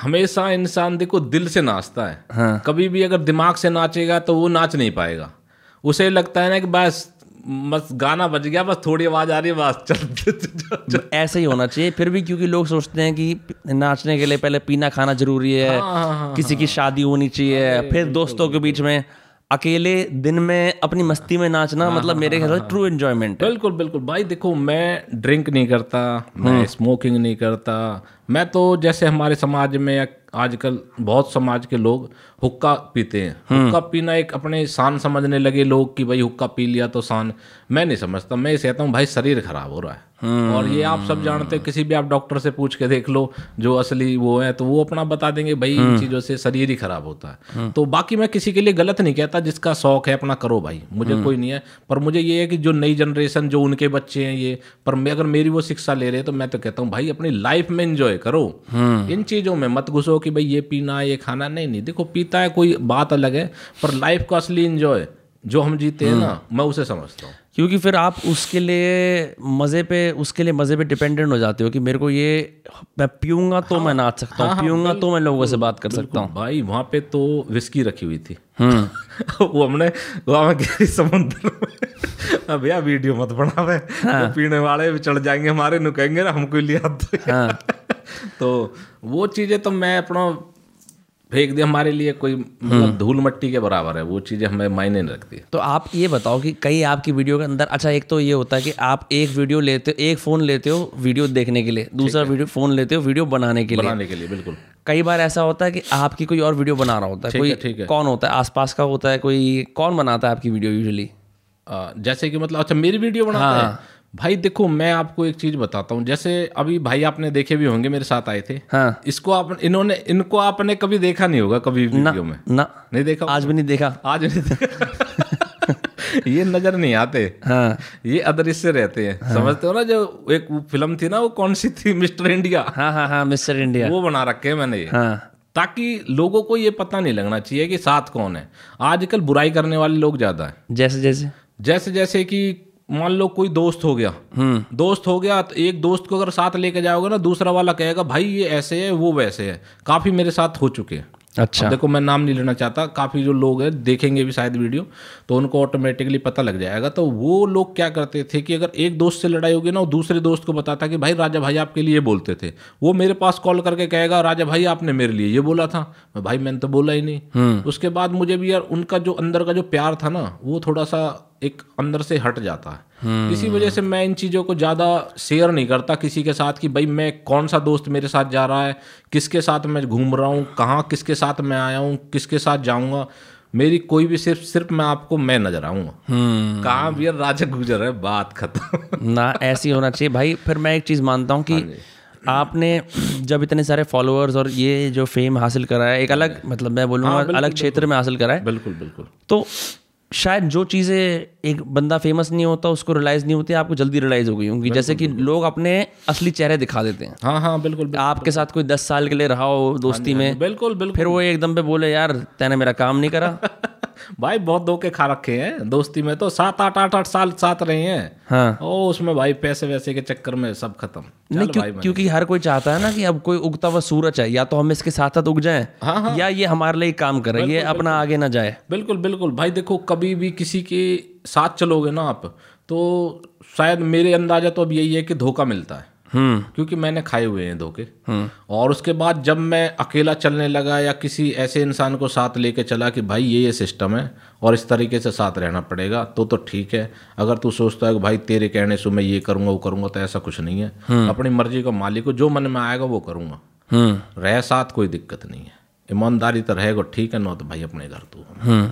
Speaker 2: हमेशा इंसान देखो दिल से नाचता है।
Speaker 1: हाँ।
Speaker 2: कभी भी अगर दिमाग से नाचेगा तो वो नाच नहीं पाएगा। उसे लगता है ना कि बस बस गाना बज गया बस थोड़ी आवाज़ आ रही है बस चल, चल, चल।
Speaker 1: ऐसे ही होना चाहिए। फिर भी क्योंकि लोग सोचते हैं कि नाचने के लिए पहले पीना खाना ज़रूरी है
Speaker 2: हाँ, हाँ,
Speaker 1: किसी की शादी होनी चाहिए फिर दोस्तों के बीच में अकेले दिन में अपनी मस्ती में नाचना
Speaker 2: हाँ,
Speaker 1: मतलब मेरे ख्याल से ट्रू एंजॉयमेंट
Speaker 2: बिल्कुल बिल्कुल। भाई देखो मैं ड्रिंक नहीं करता मैं स्मोकिंग नहीं करता। मैं तो जैसे हमारे समाज में या आजकल बहुत समाज के लोग हुक्का पीते हैं। हुक्का पीना एक अपने शान समझने लगे लोग कि भाई हुक्का पी लिया तो शान। मैं नहीं समझता मैं ये कहता हूँ भाई शरीर खराब हो रहा है। और ये आप सब जानते हैं किसी भी आप डॉक्टर से पूछ के देख लो जो असली वो है तो वो अपना बता देंगे भाई इन चीज़ों से शरीर ही खराब होता है। तो बाकी मैं किसी के लिए गलत नहीं कहता जिसका शौक है अपना करो भाई मुझे कोई नहीं है। पर मुझे ये है कि जो नई जनरेशन जो उनके बच्चे हैं ये पर मैं अगर मेरी वो शिक्षा ले रहे हैं तो मैं तो कहता हूँ भाई अपनी लाइफ में इंजॉय करो। इन चीज़ों में मत घुसो कि भाई ये पीना ये खाना नहीं नहीं देखो पीता है कोई बात अलग है पर लाइफ का असली इंजॉय जो हम जीते हैं ना मैं उसे समझता हूँ।
Speaker 1: क्योंकि फिर आप उसके लिए मज़े पे उसके लिए मज़े पे डिपेंडेंट हो जाते हो कि मेरे को ये मैं पीऊँगा तो हाँ, मैं नाच सकता हूँ पीऊँगा तो मैं लोगों से बात कर सकता हूँ।
Speaker 2: भाई वहाँ पे तो विस्की रखी हुई थी।
Speaker 1: हम्म।
Speaker 2: वो हमने वहाँ में गहरी समुद्र में अब भैया वीडियो मत बनावे।
Speaker 1: हाँ।
Speaker 2: वो पीने वाले भी चढ़ जाएँगे हमारे नु कहेंगे ना हमको लिया तो
Speaker 1: हाँ।
Speaker 2: तो वो चीज़ें तो मैं अपना फेंक दिया हमारे लिए कोई
Speaker 1: हम्म।
Speaker 2: मतलब धूल मट्टी के बराबर है वो चीज़ें हमें मायने नहीं रखती
Speaker 1: तो आप ये बताओ कि कई आपकी वीडियो के अंदर अच्छा एक तो ये होता है कि आप एक वीडियो लेते हो एक फ़ोन लेते हो वीडियो देखने के लिए दूसरा वीडियो फ़ोन लेते हो वीडियो बनाने के लिए
Speaker 2: बनाने के लिए बिल्कुल
Speaker 1: कई बार ऐसा होता है कि आपकी कोई और वीडियो बना रहा होता है कोई
Speaker 2: ठीक है।
Speaker 1: कौन होता है आसपास का होता है कोई कौन बनाता है आपकी वीडियो
Speaker 2: यूजली जैसे कि मतलब अच्छा मेरी वीडियो बनाता
Speaker 1: हाँ।
Speaker 2: भाई देखो मैं आपको एक चीज़ बताता हूँ। जैसे अभी भाई आपने देखे भी होंगे मेरे साथ आए थे।
Speaker 1: हाँ।
Speaker 2: इसको आप इन्होंने इनको आपने कभी देखा नहीं होगा कभी वीडियो में?
Speaker 1: ना।
Speaker 2: नहीं देखा
Speaker 1: आज भी नहीं देखा।
Speaker 2: आज नहीं देखा। ये नज़र नहीं आते।
Speaker 1: हाँ।
Speaker 2: ये अदृश्य रहते हैं। हाँ। समझते हो ना जो एक फ़िल्म थी ना वो कौन सी थी? Mister India.
Speaker 1: हाँ हाँ हाँ मिस्टर इंडिया।
Speaker 2: वो बना रखे हैं मैंने। ये
Speaker 1: हाँ।
Speaker 2: ताकि लोगों को ये पता नहीं लगना चाहिए कि साथ कौन है। आजकल बुराई करने वाले लोग ज़्यादा है।
Speaker 1: जैसे जैसे?
Speaker 2: जैसे जैसे कि मान लो कोई दोस्त हो गया
Speaker 1: हम्म।
Speaker 2: दोस्त हो गया तो एक दोस्त को अगर साथ लेके जाओगे ना दूसरा वाला कहेगा भाई ये ऐसे है वो वैसे है। काफ़ी मेरे साथ हो चुके हैं।
Speaker 1: अच्छा।
Speaker 2: देखो मैं नाम नहीं लेना चाहता काफ़ी जो लोग हैं देखेंगे भी शायद वीडियो तो उनको ऑटोमेटिकली पता लग जाएगा। तो वो लोग क्या करते थे कि अगर एक दोस्त से लड़ाई होगी ना वो दूसरे दोस्त को बताता कि भाई राजा भाई आपके लिए बोलते थे। वो मेरे पास कॉल करके कहेगा राजा भाई आपने मेरे लिए ये बोला था। मैं भाई मैंने तो बोला ही नहीं। उसके बाद मुझे भी यार उनका जो अंदर का जो प्यार था ना वो थोड़ा सा एक अंदर से हट जाता है। इसी वजह से मैं इन चीज़ों को ज़्यादा शेयर नहीं करता किसी के साथ कि भाई मैं कौन सा दोस्त मेरे साथ जा रहा है किसके साथ मैं घूम रहा हूँ कहाँ किसके साथ मैं आया हूँ किसके साथ जाऊँगा। मेरी कोई भी सिर्फ़ सिर्फ़ मैं आपको मैं नज़र आऊँगा।
Speaker 1: हम्म।
Speaker 2: कहाँ भी यार राजा गुजर है बात खत्म।
Speaker 1: ना ऐसी होना चाहिए। भाई फिर मैं एक चीज़ मानता हूँ कि आपने जब इतने सारे फॉलोअर्स और ये जो फेम हासिल करा है एक अलग मतलब मैं बोलूँगा अलग क्षेत्र में हासिल करा है
Speaker 2: बिल्कुल बिल्कुल।
Speaker 1: तो शायद जो चीज़ें एक बंदा फ़ेमस नहीं होता उसको रियलाइज़ नहीं होती आपको जल्दी रियलाइज़ हो गई होंगी। जैसे कि लोग अपने असली चेहरे दिखा देते हैं।
Speaker 2: हाँ हाँ बिल्कुल बिल्कुल
Speaker 1: आपके साथ कोई दस साल के लिए रहा हो दोस्ती में
Speaker 2: बिल्कुल बिल्कुल।
Speaker 1: फिर वो एकदम पे बोले यार तैने मेरा काम नहीं करा।
Speaker 2: भाई बहुत धोखे खा रखे हैं। दोस्ती में तो सात आठ आठ आठ साल साथ रहे हैं।
Speaker 1: हाँ।
Speaker 2: ओ उसमें भाई पैसे वैसे के चक्कर में सब खत्म।
Speaker 1: नहीं क्यों,
Speaker 2: भाई
Speaker 1: क्योंकि हर कोई चाहता है ना कि अब कोई उगता हुआ सूरज है या तो हम इसके साथ साथ उग जाए
Speaker 2: हाँ, हाँ।
Speaker 1: या ये हमारे लिए काम करे ये अपना आगे ना जाए।
Speaker 2: बिल्कुल बिल्कुल। भाई देखो कभी भी किसी के साथ चलोगे ना आप तो शायद मेरे अंदाज़ा तो अब यही है कि धोखा मिलता है। क्योंकि मैंने खाए हुए हैं धोखे। और उसके बाद जब मैं अकेला चलने लगा या किसी ऐसे इंसान को साथ लेके चला कि भाई ये ये सिस्टम है और इस तरीके से साथ रहना पड़ेगा तो तो ठीक है। अगर तू सोचता है कि भाई तेरे कहने से मैं ये करूँगा वो करूँगा तो ऐसा कुछ नहीं है। अपनी मर्ज़ी का मालिक हो जो मन में आएगा वो करूँगा।
Speaker 1: हम्म।
Speaker 2: रह साथ कोई दिक्कत नहीं है। ईमानदारी तो रहेगा ठीक है ना तो भाई अपने घर तू।
Speaker 1: हम्म।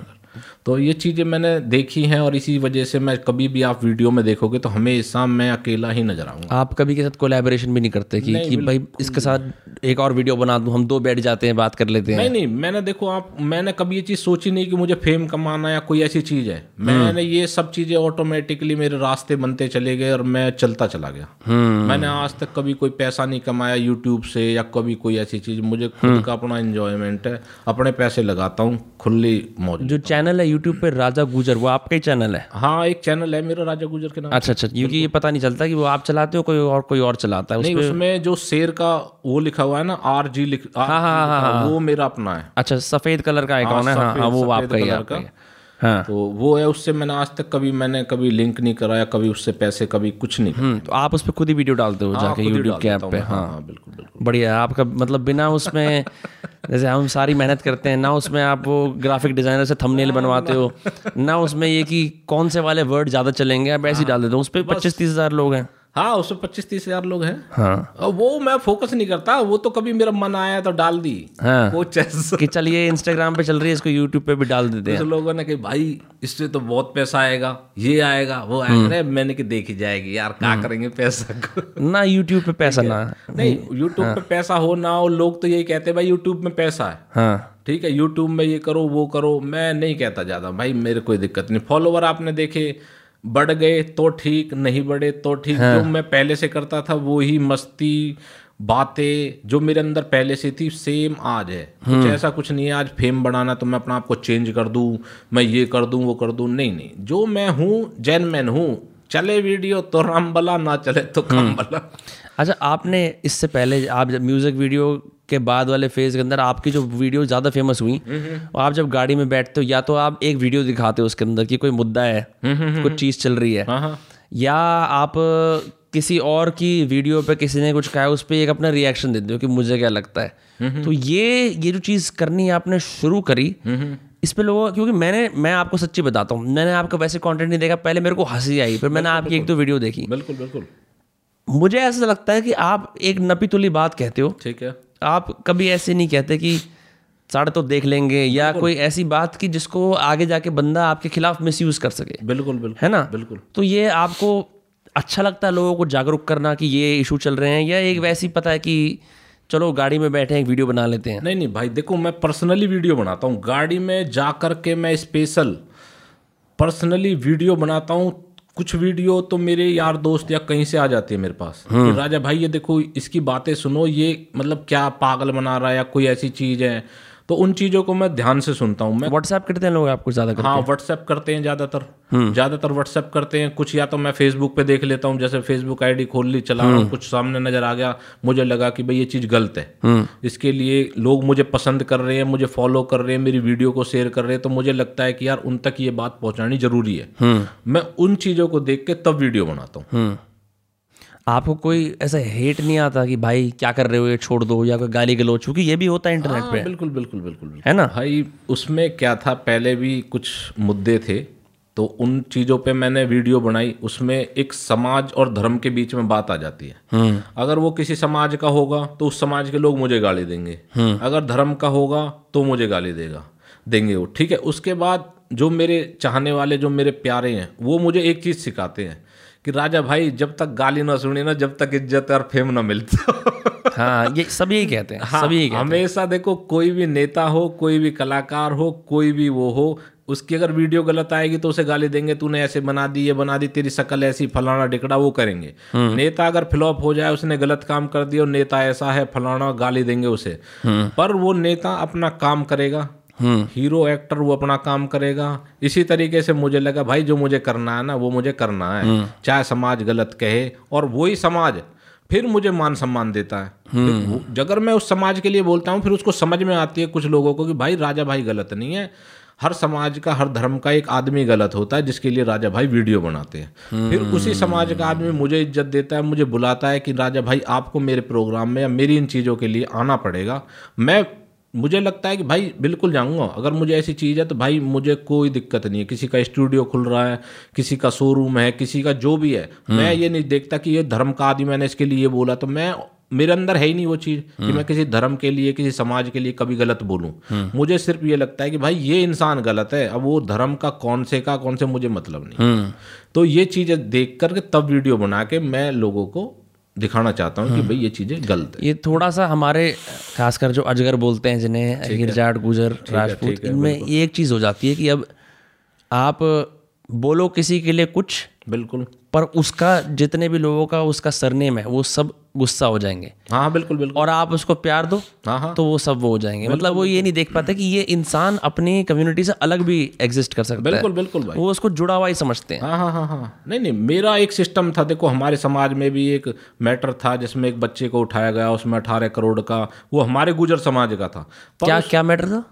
Speaker 2: तो ये चीज़ें मैंने देखी हैं और इसी वजह से मैं कभी भी आप वीडियो में देखोगे तो हमेशा मैं अकेला ही नज़र आऊँगा।
Speaker 1: आप कभी के साथ कोलैबोरेशन भी नहीं करते कि नहीं, कि भाई इसके साथ एक और वीडियो बना दूँ हम दो बैठ जाते हैं बात कर लेते हैं।
Speaker 2: नहीं नहीं मैंने देखो आप मैंने कभी ये चीज़ सोची नहीं कि मुझे फेम कमाना या कोई ऐसी चीज़ है। मैंने ये सब चीज़ें ऑटोमेटिकली मेरे रास्ते बनते चले गए और मैं चलता चला गया। मैंने आज तक कभी कोई पैसा नहीं कमाया यूट्यूब से या कभी कोई ऐसी चीज़। मुझे खुद का अपना इंजॉयमेंट है अपने पैसे लगाता हूँ खुली मौज
Speaker 1: जो चैनल है यूट्यूब पे राजा गुजर वो आपका ही चैनल है?
Speaker 2: हाँ एक चैनल है मेरा राजा गुजर के नाम
Speaker 1: अच्छा अच्छा क्योंकि ये पता नहीं चलता कि वो आप चलाते हो कोई और कोई और चलाता है
Speaker 2: नहीं उसमें जो शेर का वो लिखा हुआ है ना आर जी लिख हाँ हाँ हाँ वो मेरा अपना है।
Speaker 1: अच्छा सफ़ेद कलर का आइकॉन है हाँ हाँ वो आपका ही आपका। ही। है। हाँ
Speaker 2: तो वो है उससे मैंने आज तक कभी मैंने कभी लिंक नहीं कराया कभी उससे पैसे कभी कुछ नहीं
Speaker 1: हम्म, तो आप उस पर खुद ही वीडियो डालते हो जाके यूट्यूब के ऐप पे हाँ
Speaker 2: हाँ। बिल्कुल बिल्कुल।
Speaker 1: बढ़िया है आपका मतलब बिना उसमें जैसे हम सारी मेहनत करते हैं ना उसमें आप वो ग्राफिक डिज़ाइनर से थंबनेल बनवाते हो ना उसमें ये कि कौन से वाले वर्ड ज़्यादा चलेंगे आप ऐसे ही डाल देते हो उस पर पच्चीस तीस हज़ार लोग हैं।
Speaker 2: हाँ उसमें पच्चीस तीस हज़ार लोग हैं।
Speaker 1: हाँ।
Speaker 2: और वो मैं फोकस नहीं करता वो तो कभी मेरा मन आया तो डाल दी।
Speaker 1: हाँ।
Speaker 2: वो चैस
Speaker 1: कि चलिए इंस्टाग्राम पे चल रही है इसको यूट्यूब पे भी डाल देते हैं।
Speaker 2: लोगों ने कहा भाई इससे तो बहुत पैसा आएगा ये आएगा वो आएगा। मैंने कि देखी जाएगी यार क्या करेंगे पैसा
Speaker 1: ना यूट्यूब पे पैसा ना।
Speaker 2: नहीं यूट्यूब पे पैसा हो ना हो लोग तो यही कहते हैं भाई यूट्यूब में पैसा है।
Speaker 1: हाँ।
Speaker 2: ठीक है यूट्यूब में ये करो वो करो। मैं नहीं कहता ज़्यादा भाई मेरे कोई दिक्कत नहीं। फॉलोवर आपने देखे बढ़ गए तो ठीक नहीं बढ़े तो ठीक। हाँ। जो मैं पहले से करता था वो ही मस्ती बातें जो मेरे अंदर पहले से थी सेम आज है। कुछ ऐसा कुछ नहीं है आज फेम बढ़ाना तो मैं अपना आप को चेंज कर दूँ मैं ये कर दूँ वो कर दूँ। नहीं नहीं। जो मैं हूँ जैन मैन हूँ चले वीडियो तो रामबला ना चले तो कम बला
Speaker 1: अच्छा आपने इससे पहले आप जब म्यूज़िक वीडियो के बाद वाले फ़ेज़ के अंदर आपकी जो वीडियो ज़्यादा फ़ेमस हुई और आप जब गाड़ी में बैठते हो या तो आप एक वीडियो दिखाते हो उसके अंदर कि कोई मुद्दा है कुछ चीज़ चल रही है
Speaker 2: हाँ हाँ।
Speaker 1: या आप किसी और की वीडियो पे किसी ने कुछ कहा है उस पर एक अपना रिएक्शन देते हो कि मुझे क्या लगता है। तो ये ये जो चीज़ करनी आपने शुरू करी इस पे लोगों क्योंकि मैंने मैं आपको सच्ची बताता हूँ मैंने आपका वैसे कंटेंट नहीं देखा पहले मेरे को हँसी आई फिर मैंने आपकी एक दो वीडियो देखी।
Speaker 2: बिल्कुल बिल्कुल।
Speaker 1: मुझे ऐसा लगता है कि आप एक नपी तुली बात कहते हो।
Speaker 2: ठीक है।
Speaker 1: आप कभी ऐसे नहीं कहते कि साढ़े तो देख लेंगे या कोई ऐसी बात की जिसको आगे जाके बंदा आपके खिलाफ मिसयूज कर सके।
Speaker 2: बिल्कुल बिल्कुल।
Speaker 1: है ना?
Speaker 2: बिल्कुल।
Speaker 1: तो ये आपको अच्छा लगता है लोगों को जागरूक करना कि ये इशू चल रहे हैं या एक वैसी पता है कि चलो गाड़ी में बैठे हैं, एक वीडियो बना लेते हैं?
Speaker 2: नहीं नहीं भाई देखो मैं पर्सनली वीडियो बनाता हूँ। गाड़ी में जा कर के मैं स्पेशल पर्सनली वीडियो बनाता हूँ कुछ वीडियो तो मेरे यार दोस्त या कहीं से आ जाती है मेरे पास। कि राजा भाई ये देखो इसकी बातें सुनो ये मतलब क्या पागल बना रहा है या कोई ऐसी चीज़ है? तो उन चीज़ों को मैं ध्यान से सुनता हूँ। मैं
Speaker 1: व्हाट्सएप करते हैं लोग आपको ज़्यादा करते
Speaker 2: हाँ व्हाट्सएप करते हैं ज़्यादातर। ज़्यादातर व्हाट्सएप करते हैं। कुछ या तो मैं फेसबुक पे देख लेता हूँ जैसे फेसबुक आईडी खोल ली चला रहा हूँ कुछ सामने नज़र आ गया मुझे लगा कि भाई ये चीज़ गलत है। इसके लिए लोग मुझे पसंद कर रहे हैं मुझे फॉलो कर रहे हैं मेरी वीडियो को शेयर कर रहे हैं तो मुझे लगता है कि यार उन तक ये बात पहुंचानी ज़रूरी है। मैं उन चीज़ों को देख के तब वीडियो बनाता हूँ।
Speaker 1: हम्म। आपको कोई ऐसा हेट नहीं आता कि भाई क्या कर रहे हो ये छोड़ दो या कोई गाली गलोच क्योंकि ये भी होता है इंटरनेट पे।
Speaker 2: बिल्कुल बिल्कुल बिल्कुल बिल्कुल।
Speaker 1: है ना?
Speaker 2: भाई उसमें क्या था पहले भी कुछ मुद्दे थे तो उन चीज़ों पे मैंने वीडियो बनाई उसमें एक समाज और धर्म के बीच में बात आ जाती है। अगर वो किसी समाज का होगा तो उस समाज के लोग मुझे गाली देंगे। अगर धर्म का होगा तो मुझे गाली देगा देंगे वो ठीक है? उसके बाद जो मेरे चाहने वाले जो मेरे प्यारे हैं वो मुझे एक चीज़ सिखाते हैं कि राजा भाई जब तक गाली ना सुनी ना जब तक इज़्ज़त और फेम ना मिलता
Speaker 1: हाँ। ये सब यही कहते हैं
Speaker 2: हाँ,
Speaker 1: सभी कहते
Speaker 2: हमेशा देखो कोई भी नेता हो कोई भी कलाकार हो कोई भी वो हो उसकी अगर वीडियो गलत आएगी तो उसे गाली देंगे तूने ऐसे बना दी ये बना दी तेरी शकल ऐसी फलाना डिकड़ा वो करेंगे। नेता अगर फ्लॉप हो जाए उसने गलत काम कर दिया और नेता ऐसा है फलाना गाली देंगे उसे। पर वो नेता अपना काम करेगा। हीरो एक्टर वो अपना काम करेगा। इसी तरीके से मुझे लगा भाई जो मुझे करना है ना वो मुझे करना है। चाहे समाज गलत कहे और वही समाज फिर मुझे मान सम्मान देता है। अगर मैं उस समाज के लिए बोलता हूँ फिर उसको समझ में आती है कुछ लोगों को कि भाई राजा भाई गलत नहीं है। हर समाज का हर धर्म का एक आदमी गलत होता है जिसके लिए राजा भाई वीडियो बनाते हैं। फिर उसी समाज का आदमी मुझे इज़्ज़त देता है मुझे बुलाता है कि राजा भाई आपको मेरे प्रोग्राम में या मेरी इन चीज़ों के लिए आना पड़ेगा। मैं मुझे लगता है कि भाई बिल्कुल जाऊँगा। अगर मुझे ऐसी चीज़ है तो भाई मुझे कोई दिक्कत नहीं है। किसी का स्टूडियो खुल रहा है किसी का शोरूम है किसी का जो भी है। मैं ये नहीं देखता कि ये धर्म का आदि मैंने इसके लिए बोला तो मैं मेरे अंदर है ही नहीं वो चीज़ कि मैं किसी धर्म के लिए किसी समाज के लिए कभी गलत बोलूँ। मुझे सिर्फ़ ये लगता है कि भाई ये इंसान गलत है। अब वो धर्म का कौन से का कौन से मुझे मतलब नहीं। तो ये चीज़ें देख करके तब वीडियो बना के मैं लोगों को दिखाना चाहता हूँ कि भाई ये चीज़ें गलत है।
Speaker 1: ये थोड़ा सा हमारे खासकर जो अजगर बोलते हैं जिन्हें गिरजाट गुजर राजपूत इनमें ये एक चीज़ हो जाती है कि अब आप बोलो किसी के लिए कुछ
Speaker 2: बिल्कुल।
Speaker 1: पर उसका जितने भी लोगों का उसका सरनेम है वो सब गुस्सा हो जाएँगे।
Speaker 2: हाँ हाँ बिल्कुल बिल्कुल।
Speaker 1: और आप उसको प्यार दो
Speaker 2: हाँ हाँ।
Speaker 1: तो वो सब वो हो जाएँगे। मतलब वो ये नहीं देख पाते कि ये इंसान अपनी कम्युनिटी से अलग भी एग्जिस्ट कर सकता बिल्कुल, है।
Speaker 2: बिल्कुल बिल्कुल भाई।
Speaker 1: वो उसको जुड़ा हुआ ही समझते हैं।
Speaker 2: हाँ हाँ हाँ हाँ। नहीं नहीं मेरा एक सिस्टम था देखो हमारे समाज में भी एक मैटर था जिसमें एक बच्चे को उठाया गया उसमें अठारह करोड़ का वो हमारे गुजर समाज का था।
Speaker 1: क्या क्या मैटर था?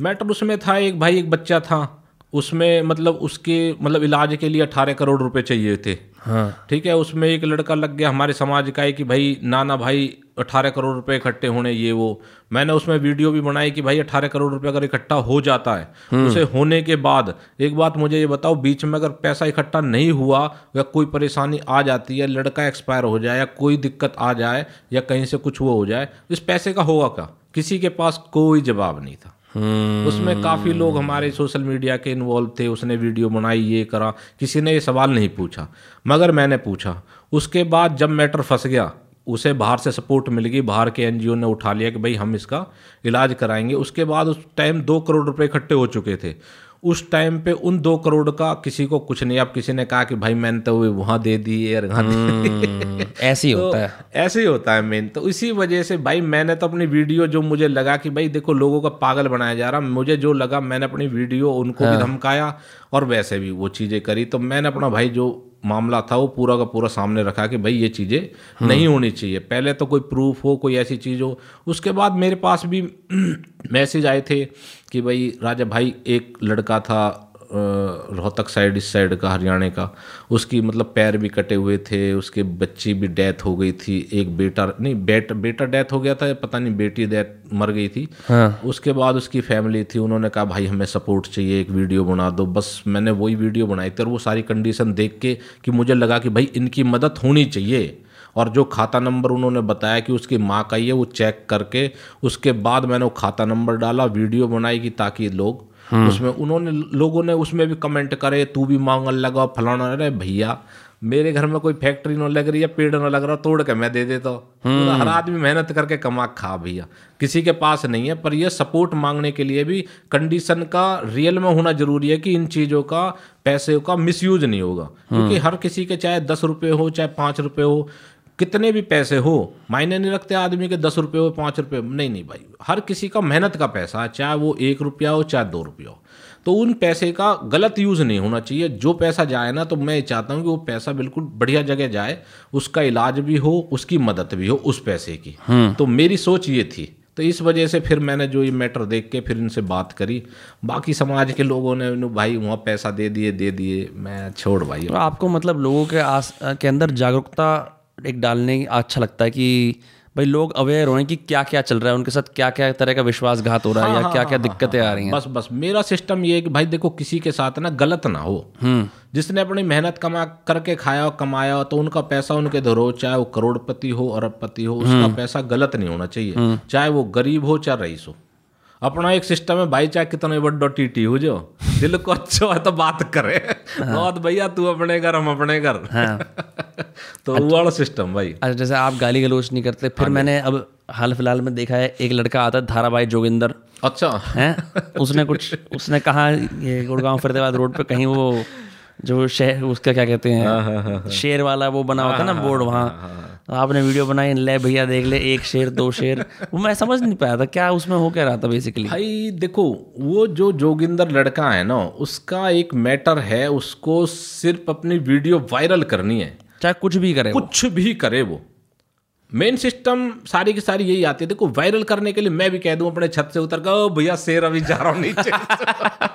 Speaker 2: मैटर उसमें था एक भाई एक बच्चा था। उसमें मतलब उसके मतलब इलाज के लिए अठारह करोड़ रुपए चाहिए थे।
Speaker 1: हाँ।
Speaker 2: ठीक है उसमें एक लड़का लग गया हमारे समाज का है कि भाई ना ना भाई अठारह करोड़ रुपए इकट्ठे होने ये वो। मैंने उसमें वीडियो भी बनाई कि भाई अठारह करोड़ रुपए अगर इकट्ठा हो जाता है उसे होने के बाद एक बात मुझे ये बताओ बीच में अगर पैसा इकट्ठा नहीं हुआ या कोई परेशानी आ जाती है लड़का एक्सपायर हो जाए या कोई दिक्कत आ जाए या कहीं से कुछ वो हो जाए इस पैसे का होगा क्या? किसी के पास कोई जवाब नहीं था। उसमें काफ़ी लोग हमारे सोशल मीडिया के इन्वॉल्व थे, उसने वीडियो बनाई, ये करा। किसी ने ये सवाल नहीं पूछा, मगर मैंने पूछा। उसके बाद जब मैटर फंस गया, उसे बाहर से सपोर्ट मिल गई, बाहर के एनजीओ ने उठा लिया कि भाई हम इसका इलाज कराएँगे। उसके बाद उस टाइम दो करोड़ रुपए इकट्ठे हो चुके थे। उस टाइम पे उन दो करोड़ का किसी को कुछ नहीं। अब किसी ने कहा कि भाई मैंने तो वहाँ दे दी यार
Speaker 1: हम्म, ऐसे ही होता है।
Speaker 2: तो ऐसे ही होता है मेन तो इसी वजह से भाई मैंने तो अपनी वीडियो जो मुझे लगा कि भाई देखो लोगों का पागल बनाया जा रहा मुझे जो लगा मैंने अपनी वीडियो उनको भी हाँ। धमकाया और वैसे भी वो चीज़ें करी। तो मैंने अपना भाई जो मामला था वो पूरा का पूरा सामने रखा कि भाई ये चीज़ें नहीं होनी चाहिए। पहले तो कोई प्रूफ हो कोई ऐसी चीज़ हो। उसके बाद मेरे पास भी मैसेज आए थे कि भाई राजा भाई एक लड़का था रोहतक साइड इस साइड का हरियाणा का। उसकी मतलब पैर भी कटे हुए थे उसके बच्ची भी डेथ हो गई थी एक बेटा नहीं बेट बेटा डेथ हो गया था पता नहीं बेटी डेथ मर गई थी। हाँ। उसके बाद उसकी फैमिली थी उन्होंने कहा भाई हमें सपोर्ट चाहिए एक वीडियो बना दो। बस मैंने वही वीडियो बनाई थी और वो सारी कंडीशन देख के कि मुझे लगा कि भाई इनकी मदद होनी चाहिए। और जो खाता नंबर उन्होंने बताया कि उसकी माँ का ही है वो चेक करके उसके बाद मैंने वो खाता नंबर डाला वीडियो बनाई कि ताकि लोग हम्म। उसमें उन्होंने लोगों ने उसमें भी कमेंट करे तू भी मांगल लगा फलाना अरे भैया मेरे घर में कोई फैक्ट्री न लग रही है पेड़ न लग रहा तोड़ के मैं दे देता हूँ तो हर आदमी मेहनत करके कमा खा भैया किसी के पास नहीं है पर यह सपोर्ट मांगने के लिए भी कंडीशन का रियल में होना ज़रूरी है कि इन चीज़ों का पैसे का मिसयूज नहीं होगा क्योंकि हम्म। हर किसी के चाहे दस रुपये हो चाहे पाँच रुपये हो कितने भी पैसे हो मायने नहीं रखते आदमी के दस रुपये हो पाँच रुपये नहीं नहीं भाई हर किसी का मेहनत का पैसा चाहे वो एक रुपया हो चाहे दो रुपया हो। तो उन पैसे का गलत यूज़ नहीं होना चाहिए। जो पैसा जाए ना तो मैं चाहता हूँ कि वो पैसा बिल्कुल बढ़िया जगह जाए उसका इलाज भी हो उसकी मदद भी हो उस पैसे की। हम्म। तो मेरी सोच ये थी। तो इस वजह से फिर मैंने जो ये मैटर देख के फिर इनसे बात करी। बाकी समाज के लोगों ने भाई वहाँ पैसा दे दिए दे दिए मैं छोड़ भाई।
Speaker 1: तो आपको मतलब लोगों के आस के अंदर जागरूकता एक डालने अच्छा लगता है कि भाई लोग अवेयर हो कि क्या क्या चल रहा है उनके साथ क्या क्या तरह का विश्वासघात हो रहा है हाँ, या हाँ, क्या क्या हाँ, दिक्कतें हाँ, आ रही हैं
Speaker 2: बस बस मेरा सिस्टम ये है कि भाई देखो किसी के साथ ना गलत ना हो हम्म। जिसने अपनी मेहनत कमा करके खाया और कमाया तो उनका पैसा उनके धरो चाहे वो करोड़पति हो अरबपति हो उसका हम्म। पैसा गलत नहीं होना चाहिए हम्म। चाहे वो गरीब हो चाहे रईस हो अपना एक सिस्टम है भाई चाहे कितना बड़ो टीटी हो जो दिल को अच्छा है तो बात करे। हाँ। बहुत भैया तू अपने घर हम अपने घर। हाँ। तो वो वाला सिस्टम भाई।
Speaker 1: अच्छा जैसे आप गाली गलोच नहीं करते फिर हाँ मैंने अब हाल फ़िलहाल में देखा है एक लड़का आता है धाराबाई जोगिंदर।
Speaker 2: अच्छा।
Speaker 1: है? उसने कुछ उसने कहा ये गुड़गांव फरीदाबाद रोड पे कहीं वो जो शहर उसका क्या कहते हैं? हाँ, हाँ, हाँ, शेर वाला वो बना हुआ था ना बोर्ड वहाँ। आपने वीडियो बनाई ले भैया देख ले एक शेर दो शेर। वो मैं समझ नहीं पाया था क्या उसमें हो क्या रहा था बेसिकली
Speaker 2: भाई देखो वो जो जोगिंदर लड़का है ना उसका एक मैटर है उसको सिर्फ़ अपनी वीडियो वायरल करनी है।
Speaker 1: चाहे कुछ भी करे
Speaker 2: कुछ भी करे वो। मेन सिस्टम सारी की सारी यही आती है। देखो वायरल करने के लिए मैं भी कह दूँ अपने छत से उतर कर भैया शेर अभी जा रहा हूँ नीचे।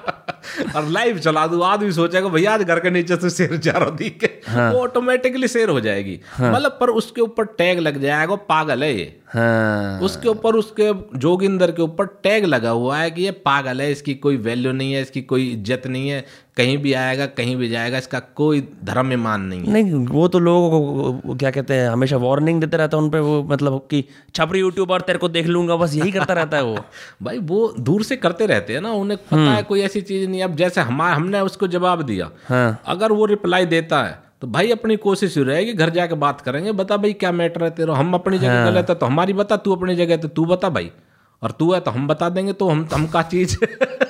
Speaker 2: और लाइव चला दू आदमी सोचेगा भैया आज घर के नीचे से शेर जा रहा दिख के हाँ। वो ऑटोमेटिकली शेर हो जाएगी हाँ। मतलब पर उसके ऊपर टैग लग जाएगा पागल है ये हाँ। उसके ऊपर उसके जोगिंदर के ऊपर टैग लगा हुआ है कि ये पागल है इसकी कोई वैल्यू नहीं है इसकी कोई इज़्ज़त नहीं है कहीं भी आएगा कहीं भी जाएगा इसका कोई धर्म में मान नहीं है
Speaker 1: नहीं वो तो लोगों को क्या कहते हैं हमेशा वार्निंग देते रहता है उन पर वो मतलब कि छपरी यूट्यूबर तेरे को देख लूँगा बस यही करता रहता है वो
Speaker 2: भाई वो दूर से करते रहते हैं ना उन्हें पता हम्म। है कोई ऐसी चीज़ नहीं अब जैसे हमारे हमने उसको जवाब दिया हाँ। अगर वो रिप्लाई देता है तो भाई अपनी कोशिश रहेगी घर जाके बात करेंगे बता भाई क्या मैटर है तेरा हम अपनी जगह हाँ। गलत है तो हमारी बता तू अपनी जगह तो तू बता भाई और तू है तो हम बता देंगे तो हम हम का चीज़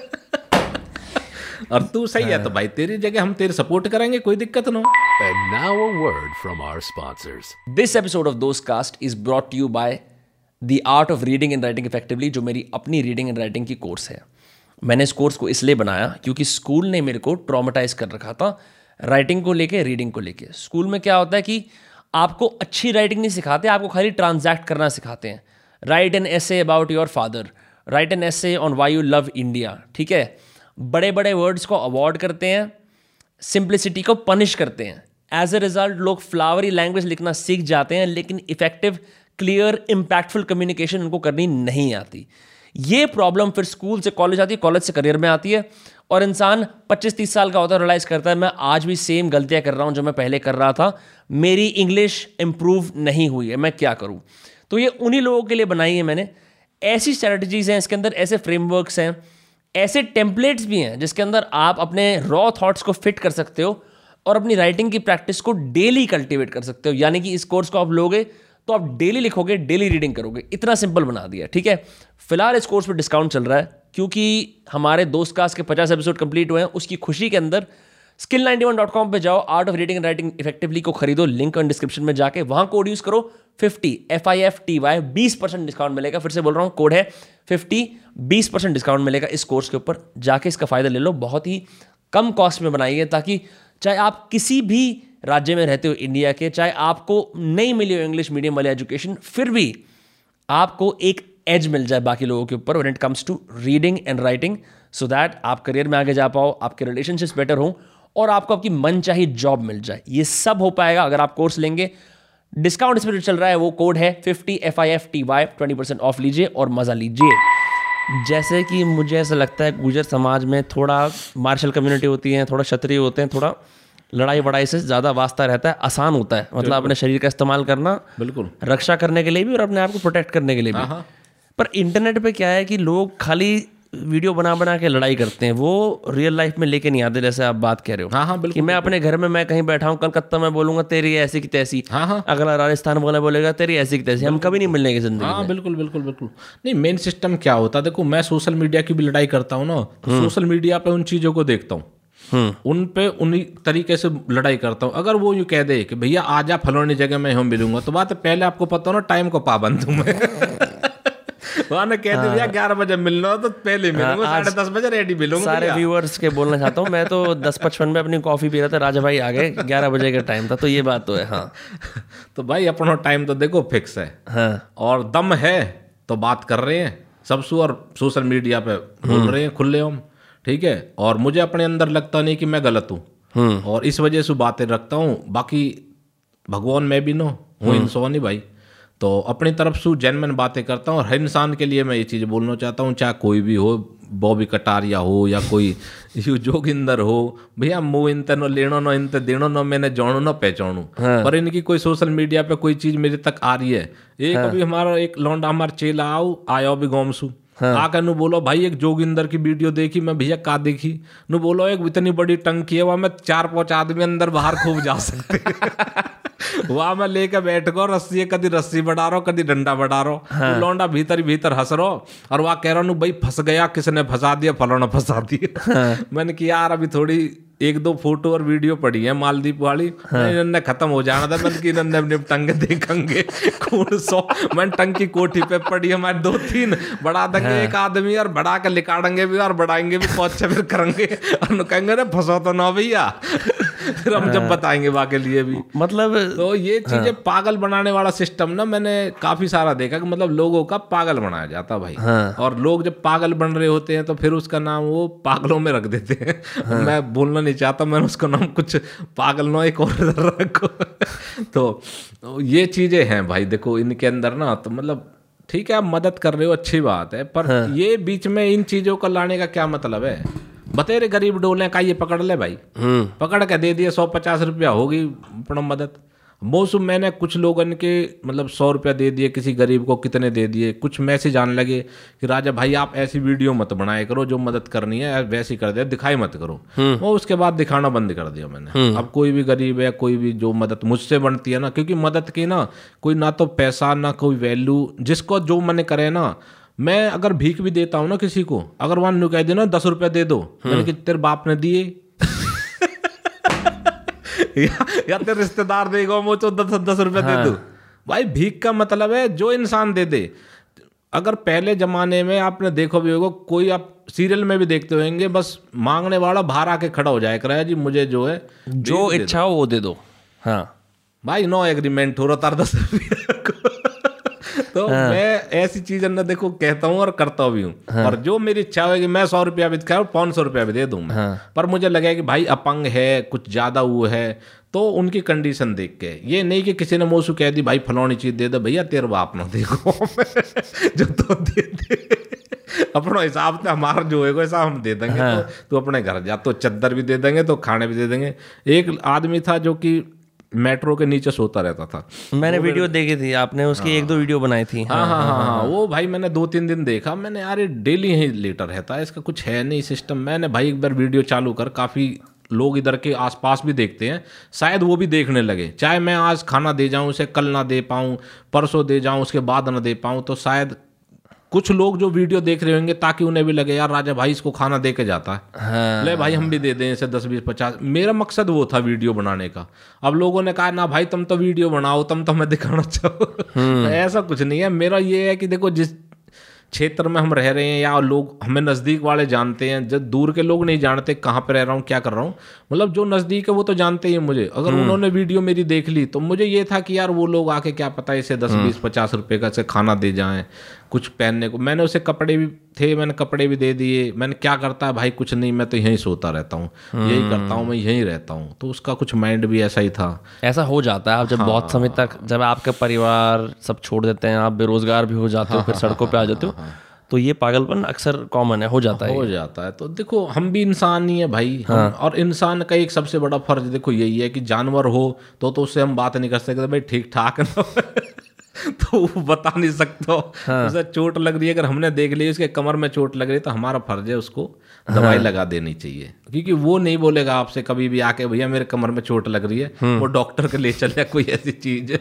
Speaker 2: और तू सही है तो भाई तेरी जगह हम तेरे सपोर्ट करेंगे कोई दिक्कत ना
Speaker 1: And now a word from our sponsors. This episode of Those Cast is brought to you by The Art of Reading and Writing Effectively जो मेरी अपनी रीडिंग एंड राइटिंग की कोर्स है। मैंने इस कोर्स को इसलिए बनाया क्योंकि स्कूल ने मेरे को ट्रामेटाइज कर रखा था राइटिंग को लेके रीडिंग को लेके। स्कूल में क्या होता है कि आपको अच्छी राइटिंग नहीं सिखाते आपको खाली ट्रांजैक्ट करना सिखाते हैं। Write an essay about your father write an essay on why you love India ठीक है? बड़े बड़े वर्ड्स को अवॉर्ड करते हैं सिंप्लिसिटी को पनिश करते हैं। एज ए रिज़ल्ट लोग फ्लावरी लैंग्वेज लिखना सीख जाते हैं, लेकिन इफ़ेक्टिव क्लियर इम्पैक्टफुल कम्युनिकेशन उनको करनी नहीं आती। ये प्रॉब्लम फिर स्कूल से कॉलेज आती है कॉलेज से करियर में आती है, और इंसान 25-30 साल का होता है रियलाइज़ करता है, मैं आज भी सेम गलतियाँ कर रहा हूँ जो मैं पहले कर रहा था। मेरी इंग्लिश इंप्रूव नहीं हुई है, मैं क्या करूँ? तो ये उन्हीं लोगों के लिए बनाई है मैंने। ऐसी स्ट्रेटजीज हैं, इसके अंदर ऐसे फ्रेमवर्क्स हैं ऐसे टेम्पलेट्स भी हैं जिसके अंदर आप अपने रॉ थॉट्स को फिट कर सकते हो और अपनी राइटिंग की प्रैक्टिस को डेली कल्टिवेट कर सकते हो। यानी कि इस कोर्स को आप लोगे तो आप डेली लिखोगे डेली रीडिंग करोगे। इतना सिंपल बना दिया, ठीक है? फ़िलहाल इस कोर्स पर डिस्काउंट चल रहा है, क्योंकि हमारे दोस्त कास्ट के पचास एपिसोड कंप्लीट हुए हैं, उसकी खुशी के अंदर skill ninety one dot com पर जाओ art of reading and writing effectively को खरीदो लिंक और डिस्क्रिप्शन में जाके वहाँ कोड यूज़ करो fifty F I F T Y बीस परसेंट डिस्काउंट मिलेगा। फिर से बोल रहा हूँ कोड है फिफ्टी बीस परसेंट डिस्काउंट मिलेगा इस कोर्स के ऊपर। जाके इसका फ़ायदा ले लो, बहुत ही कम कॉस्ट में बनाई है ताकि चाहे आप किसी भी राज्य में रहते हो इंडिया के, चाहे आपको नहीं मिली हो इंग्लिश मीडियम वाली एजुकेशन फिर भी आपको एक एज मिल जाए बाकी लोगों के ऊपर when it comes to reading and writing so that आप करियर में आगे जा पाओ, आपके रिलेशनशिप्स बेटर हों और आपको आपकी मन चाहिए जॉब मिल जाए। ये सब हो पाएगा अगर आप कोर्स लेंगे। डिस्काउंट इस पर चल रहा है वो कोड है fifty F I F T Y twenty percent off लीजिए और मज़ा लीजिए। जैसे कि मुझे ऐसा लगता है गुजर समाज में थोड़ा मार्शल कम्युनिटी होती है थोड़ा क्षत्रिय होते हैं थोड़ा लड़ाई वड़ाई से ज़्यादा वास्ता रहता है आसान होता है। मतलब अपने शरीर का इस्तेमाल करना
Speaker 2: बिल्कुल।
Speaker 1: रक्षा करने के लिए भी और अपने आप को प्रोटेक्ट करने के लिए भी। पर इंटरनेट पे क्या है कि लोग खाली वीडियो बना बना के लड़ाई करते हैं वो रियल लाइफ में लेके नहीं आते जैसे आप बात कह रहे हो।
Speaker 2: हाँ हाँ
Speaker 1: कि
Speaker 2: बिल्कुल।
Speaker 1: मैं अपने घर में मैं कहीं बैठा हूँ कलकत्ता में बोलूँगा तेरी ऐसी की तैसी।
Speaker 2: हाँ हाँ।
Speaker 1: अगला राजस्थान वाला बोलेगा तेरी ऐसी की तैसी। हम कभी नहीं मिलने की ज़िंदगी
Speaker 2: हाँ बिल्कुल बिल्कुल बिल्कुल। नहीं मेन सिस्टम क्या होता? है देखो मैं सोशल मीडिया की भी लड़ाई करता हूँ ना तो सोशल मीडिया पे उन चीज़ों को देखता हूँ। उन पे उन्हीं तरीके से लड़ाई करता हूँ। अगर वो यूँ कह दे कि भैया आजा फलानी जगह में हम मिलूँगा तो बात पहले आपको पता हो ना टाइम को पाबंद हूँ मैं। वहाँ ने कह दिया ग्यारह बजे मिलना हो तो पहले मिलूँगा साढ़े दस बजे रेडी मिलूँगा
Speaker 1: सारे व्यूअर्स के बोलना चाहता हूँ मैं तो दस पचपन में अपनी कॉफ़ी पी रहा था राजा भाई आ गए ग्यारह बजे का टाइम था तो ये बात तो है हाँ।
Speaker 2: तो भाई अपना टाइम तो देखो फिक्स है।
Speaker 1: हाँ।
Speaker 2: और दम है तो बात कर रहे हैं। सबसे और सोशल मीडिया पे बोल रहे हैं खुले हम ठीक है? और मुझे अपने अंदर लगता नहीं कि मैं गलत हूँ। और इस वजह से बातें रखता हूँ बाकी भगवान मैं भी नो हूँ इंसान ही भाई। तो अपनी तरफ़ से जेनमन बातें करता हूँ और हर इंसान के लिए मैं ये चीज़ बोलना चाहता हूँ चाहे कोई भी हो बॉबी कटारिया हो या कोई यू जोगिंदर हो भैया मुँह इनते नो लेनो नो इनते देनो नो मैंने जानो ना पहचानू पर इनकी कोई सोशल मीडिया पे कोई चीज़ मेरे तक आ रही है एक अभी हमारा एक लौंडा हमारा चेला आओ आयो भी गोमसू आकर नु बोलो भाई एक जोगिंदर की वीडियो देखी मैं भैया का देखी? नु बोलो एक इतनी बड़ी टंकी है वहाँ मैं चार पाँच आदमी अंदर बाहर खूब जा सकते वहाँ मैं लेके बैठ गो रस्सी है, कदी रस्सी बढ़ा रहा कदी डंडा बढ़ा रहा वो लौंडा भीतर भीतर हंस रो और वहाँ कह रहा हूँ भाई फंस गया किसने फंसा दिया? फलाना फंसा दिया। हाँ। मैंने किया यार अभी थोड़ी एक दो फ़ोटो और वीडियो पड़ी है मालदीप वाली। इन्होंने खत्म हो जाना था बल्कि इन्होंने अपने टंगे देखेंगे। कौन सौ मैंने टंग की कोठी पे पड़ी है हमारे दो तीन बढ़ा देंगे हाँ। एक आदमी और बढ़ा के लिकाड़ेंगे भी और बढ़ाएँगे भी पहुँच फिर करेंगे। और कहेंगे ना फंसो तो ना भैया। फिर हम जब बताएँगे वहाँ के लिए भी।
Speaker 1: मतलब
Speaker 2: तो ये चीज़ें पागल बनाने वाला सिस्टम ना मैंने काफ़ी सारा देखा कि मतलब लोगों का पागल बनाया जाता भाई। और लोग जब पागल बन रहे होते हैं तो फिर उसका नाम वो पागलों में रख देते हैं। मैं बोलना नहीं चाहता मैंने उसका नाम कुछ पागल नो एक और रखो। तो तो ये चीज़ें हैं भाई देखो इनके अंदर ना तो मतलब ठीक है आप मदद कर रहे हो अच्छी बात है पर हाँ। ये बीच में इन चीज़ों को लाने का क्या मतलब है? बतेरे गरीब डोले का ये पकड़ ले भाई। पकड़ के दे दिए सौ पचास रुपया होगी अपना मदद। मौसम मैंने कुछ लोगन के मतलब सौ रुपया दे दिए किसी गरीब को कितने दे दिए कुछ मैसेज आने लगे कि राजा भाई आप ऐसी वीडियो मत बनाया करो जो मदद करनी है वैसी कर दे दिखाई मत करो। वो उसके बाद दिखाना बंद कर दिया मैंने। अब कोई भी गरीब है कोई भी जो मदद मुझसे बनती है ना क्योंकि मदद की ना कोई ना तो पैसा ना कोई वैल्यू जिसको जो मैंने करे ना मैं अगर भीख भी देता हूँ ना किसी को अगर वहाँ नु कह देना दस रुपया दे दो मैंने कि तेरे बाप ने दिए। या, या तेरे रिश्तेदार देगा वो तो दस दस रुपया दे दो। भाई भीख का मतलब है जो इंसान दे दे। अगर पहले जमाने में आपने देखो भी होगा कोई आप सीरियल में भी देखते होंगे बस मांगने वाला बाहर आके खड़ा हो जाए कराया जी मुझे जो है
Speaker 1: जो इच्छा हो वो दे दो। हाँ।
Speaker 2: भाई नो एग्रीमेंट हो रहा तार दस रुपया। तो मैं ऐसी चीज़ें ना देखो कहता हूँ और करता भी हूँ। हाँ। और जो मेरी इच्छा होगी मैं सौ रुपया भी दिखाऊँ पाँच सौ रुपया भी दे दूँ मैं। पर मुझे लगे कि भाई अपंग है कुछ ज़्यादा वो है तो उनकी कंडीशन देख के। ये नहीं कि किसी ने मोसू कह दी भाई फलौनी चीज़ दे दो भैया तेरे बाप ना देखो जो तो दे दे। अपना हिसाब से हमारा जो है वैसा हम दे देंगे। हाँ। तो तू अपने घर जा तो चद्दर भी दे देंगे तो खाने भी दे देंगे। एक आदमी था जो कि मेट्रो के नीचे सोता रहता था।
Speaker 1: मैंने वीडियो देखी थी आपने उसकी एक दो वीडियो बनाई थी।
Speaker 2: हाँ हाँ हाँ हाँ वो भाई मैंने दो तीन दिन देखा। मैंने यार ये डेली ही लेटर रहता है इसका कुछ है नहीं सिस्टम। मैंने भाई एक बार वीडियो चालू कर काफ़ी लोग इधर के आसपास भी देखते हैं शायद वो भी देखने लगे। चाहे मैं आज खाना दे जाऊँ उसे कल ना दे पाऊँ परसों दे जाऊँ उसके बाद ना दे पाऊँ तो शायद कुछ लोग जो वीडियो देख रहे होंगे ताकि उन्हें भी लगे यार राजा भाई इसको खाना दे के जाता है।
Speaker 1: हाँ।
Speaker 2: ले भाई हम भी दे दें इसे दस बीस पचास। मेरा मकसद वो था वीडियो बनाने का। अब लोगों ने कहा ना भाई तुम तो वीडियो बनाओ तुम तो हमें दिखाना चाहो।
Speaker 1: हम्म।
Speaker 2: ऐसा कुछ नहीं है। मेरा ये है कि देखो जिस क्षेत्र में हम रह रहे हैं या लोग हमें नज़दीक वाले जानते हैं जब दूर के लोग नहीं जानते कहाँ पे रह रहा हूँ क्या कर रहा हूँ मतलब जो नज़दीक है वो तो जानते ही मुझे। अगर
Speaker 1: हम्म।
Speaker 2: उन्होंने वीडियो मेरी देख ली तो मुझे ये था कि यार वो लोग आके क्या पता इसे दस
Speaker 1: हम्म।
Speaker 2: बीस पचास रुपए का से खाना दे जाएँ। कुछ पहनने को। मैंने उसे कपड़े भी थे मैंने कपड़े भी दे दिए। मैंने क्या करता है भाई कुछ नहीं मैं तो यहीं सोता रहता हूँ। यही करता हूँ मैं यहीं रहता हूँ। तो उसका कुछ माइंड भी ऐसा ही था।
Speaker 1: ऐसा हो जाता है। आप जब हाँ, बहुत समय तक जब आपका परिवार सब छोड़ देते हैं आप बेरोजगार भी हो जाते हो फिर सड़कों पर आ जाते हो तो ये पागलपन अक्सर कॉमन है हो जाता है
Speaker 2: हो जाता है। तो देखो हम भी इंसान ही है भाई। हम, और इंसान का एक सबसे बड़ा फ़र्ज़ देखो यही है कि जानवर हो तो तो उससे हम बात नहीं कर सकते भाई ठीक ठाक तो वो बता नहीं सकता। उसे चोट लग रही है अगर हमने देख ली उसके कमर में चोट लग रही है तो हमारा फ़र्ज़ है उसको दवाई हाँ। लगा देनी चाहिए। क्योंकि वो नहीं बोलेगा आपसे कभी भी आके भैया मेरे कमर में चोट लग रही है वो डॉक्टर के ले चले कोई ऐसी चीज़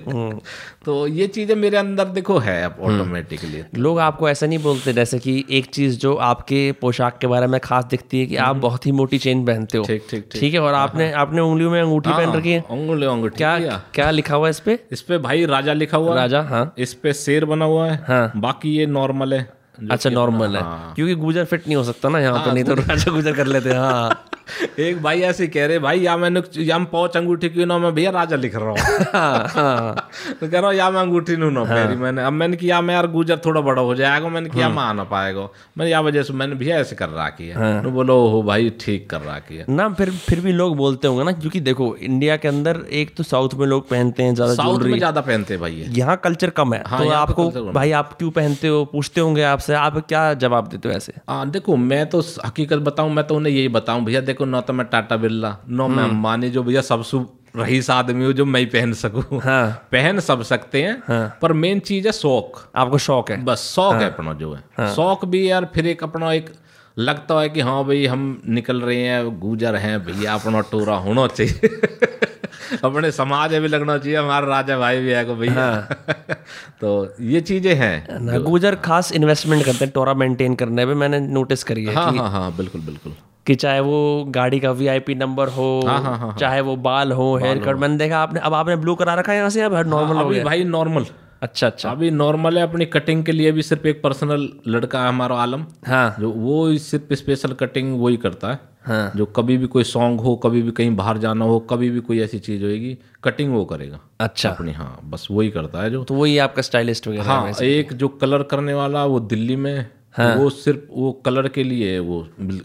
Speaker 2: तो ये चीज़ें मेरे अंदर देखो है अब ऑटोमेटिकली
Speaker 1: लोग आपको ऐसा नहीं बोलते जैसे कि एक चीज़ जो आपके पोशाक के बारे में खास दिखती है कि आप बहुत ही मोटी चेन पहनते हो।
Speaker 2: ठीक ठीक ठीक।
Speaker 1: है और आपने आपने उंगलियों में अंगूठी पहन रखी है।
Speaker 2: अंगूठी
Speaker 1: क्या
Speaker 2: क्या
Speaker 1: लिखा हुआ है इस पे?
Speaker 2: इस पे भाई राजा लिखा हुआ
Speaker 1: राजा? हाँ।
Speaker 2: इस पे शेर बना हुआ है।
Speaker 1: हाँ।
Speaker 2: बाकी ये नॉर्मल है।
Speaker 1: अच्छा नॉर्मल है।
Speaker 2: हाँ।
Speaker 1: क्योंकि गुजर फिट नहीं हो सकता ना यहाँ पे नहीं तो राजा गुजर कर लेते हैं। हाँ।
Speaker 2: एक भाई ऐसे कह रहे भाई या मैंने या पाँच अंगूठी क्यों ना मैं भैया राजा लिख रहा हूँ।
Speaker 1: हाँ हाँ।
Speaker 2: तो कह रहा हूँ या मैं अंगूठी नू ना पहरी मैंने। अब मैंने किया मैं यार गुजर थोड़ा बड़ा हो जाएगा मैंने किया
Speaker 1: हाँ।
Speaker 2: मैं आ ना पाएगा। मैंने या वजह से मैंने भैया ऐसे कर रहा की है। तो बोलो हो भाई ठीक कर रहा की है।
Speaker 1: ना फिर फिर भी लोग बोलते होंगे ना क्योंकि देखो इंडिया के अंदर एक तो साउथ में लोग पहनते हैं ज़्यादा
Speaker 2: साउथ में ज़्यादा पहनते हैं भाई
Speaker 1: यहाँ कल्चर कम है। तो आपको
Speaker 2: है।
Speaker 1: भाई आप क्यों पहनते हो? पूछते होंगे आपसे। आप क्या जवाब देते हो ऐसे?
Speaker 2: देखो मैं तो हकीकत बताऊँ मैं तो उन्हें यही बताऊँ भैया देखो ना तो मैं टाटा बिरला नो मैं
Speaker 1: हम्म।
Speaker 2: अंबानी जो भैया सबसे रईस आदमी हूँ जो मैं पहन सकूँ।
Speaker 1: हाँ।
Speaker 2: पहन सब सकते हैं हाँ। पर मेन चीज़ है शौक।
Speaker 1: आपको शौक है?
Speaker 2: बस शौक हाँ। है। अपना जो है। हाँ। शौक भी यार फिर एक अपना एक लगता है कि हाँ भाई हम निकल रहे हैं गुजर हैं भैया अपना टोरा होना चाहिए। अपने समाज में भी लगना चाहिए हमारा राजा भाई भी है को भैया। तो ये चीज़ें हैं।
Speaker 1: गुजर खास इन्वेस्टमेंट करते हैं टोरा मेंटेन करने पे मैंने नोटिस करी है
Speaker 2: हाँ हाँ हाँ बिल्कुल बिल्कुल।
Speaker 1: कि चाहे वो गाड़ी का वीआईपी नंबर हो
Speaker 2: हाँ, हाँ, हाँ,
Speaker 1: चाहे वो बाल हो हेयर कट मैंने देखा आपने अब आपने ब्लू करा रखा है यहाँ से अब नॉर्मल हो गया।
Speaker 2: भाई नॉर्मल
Speaker 1: अच्छा अच्छा।
Speaker 2: अभी नॉर्मल है अपनी कटिंग के लिए भी सिर्फ़ एक पर्सनल लड़का है हमारा आलम।
Speaker 1: हाँ।
Speaker 2: जो वो सिर्फ़ स्पेशल कटिंग वो ही करता है।
Speaker 1: हाँ।
Speaker 2: जो कभी भी कोई सॉन्ग हो कभी भी कहीं बाहर जाना हो कभी भी कोई ऐसी चीज़ होगी कटिंग वो करेगा।
Speaker 1: अच्छा।
Speaker 2: अपनी हाँ बस वही करता है जो
Speaker 1: तो वही आपका स्टाइलिस्ट वगैरह
Speaker 2: हाँ एक जो कलर करने वाला वो दिल्ली में है। वो सिर्फ़ वो कलर के लिए है वो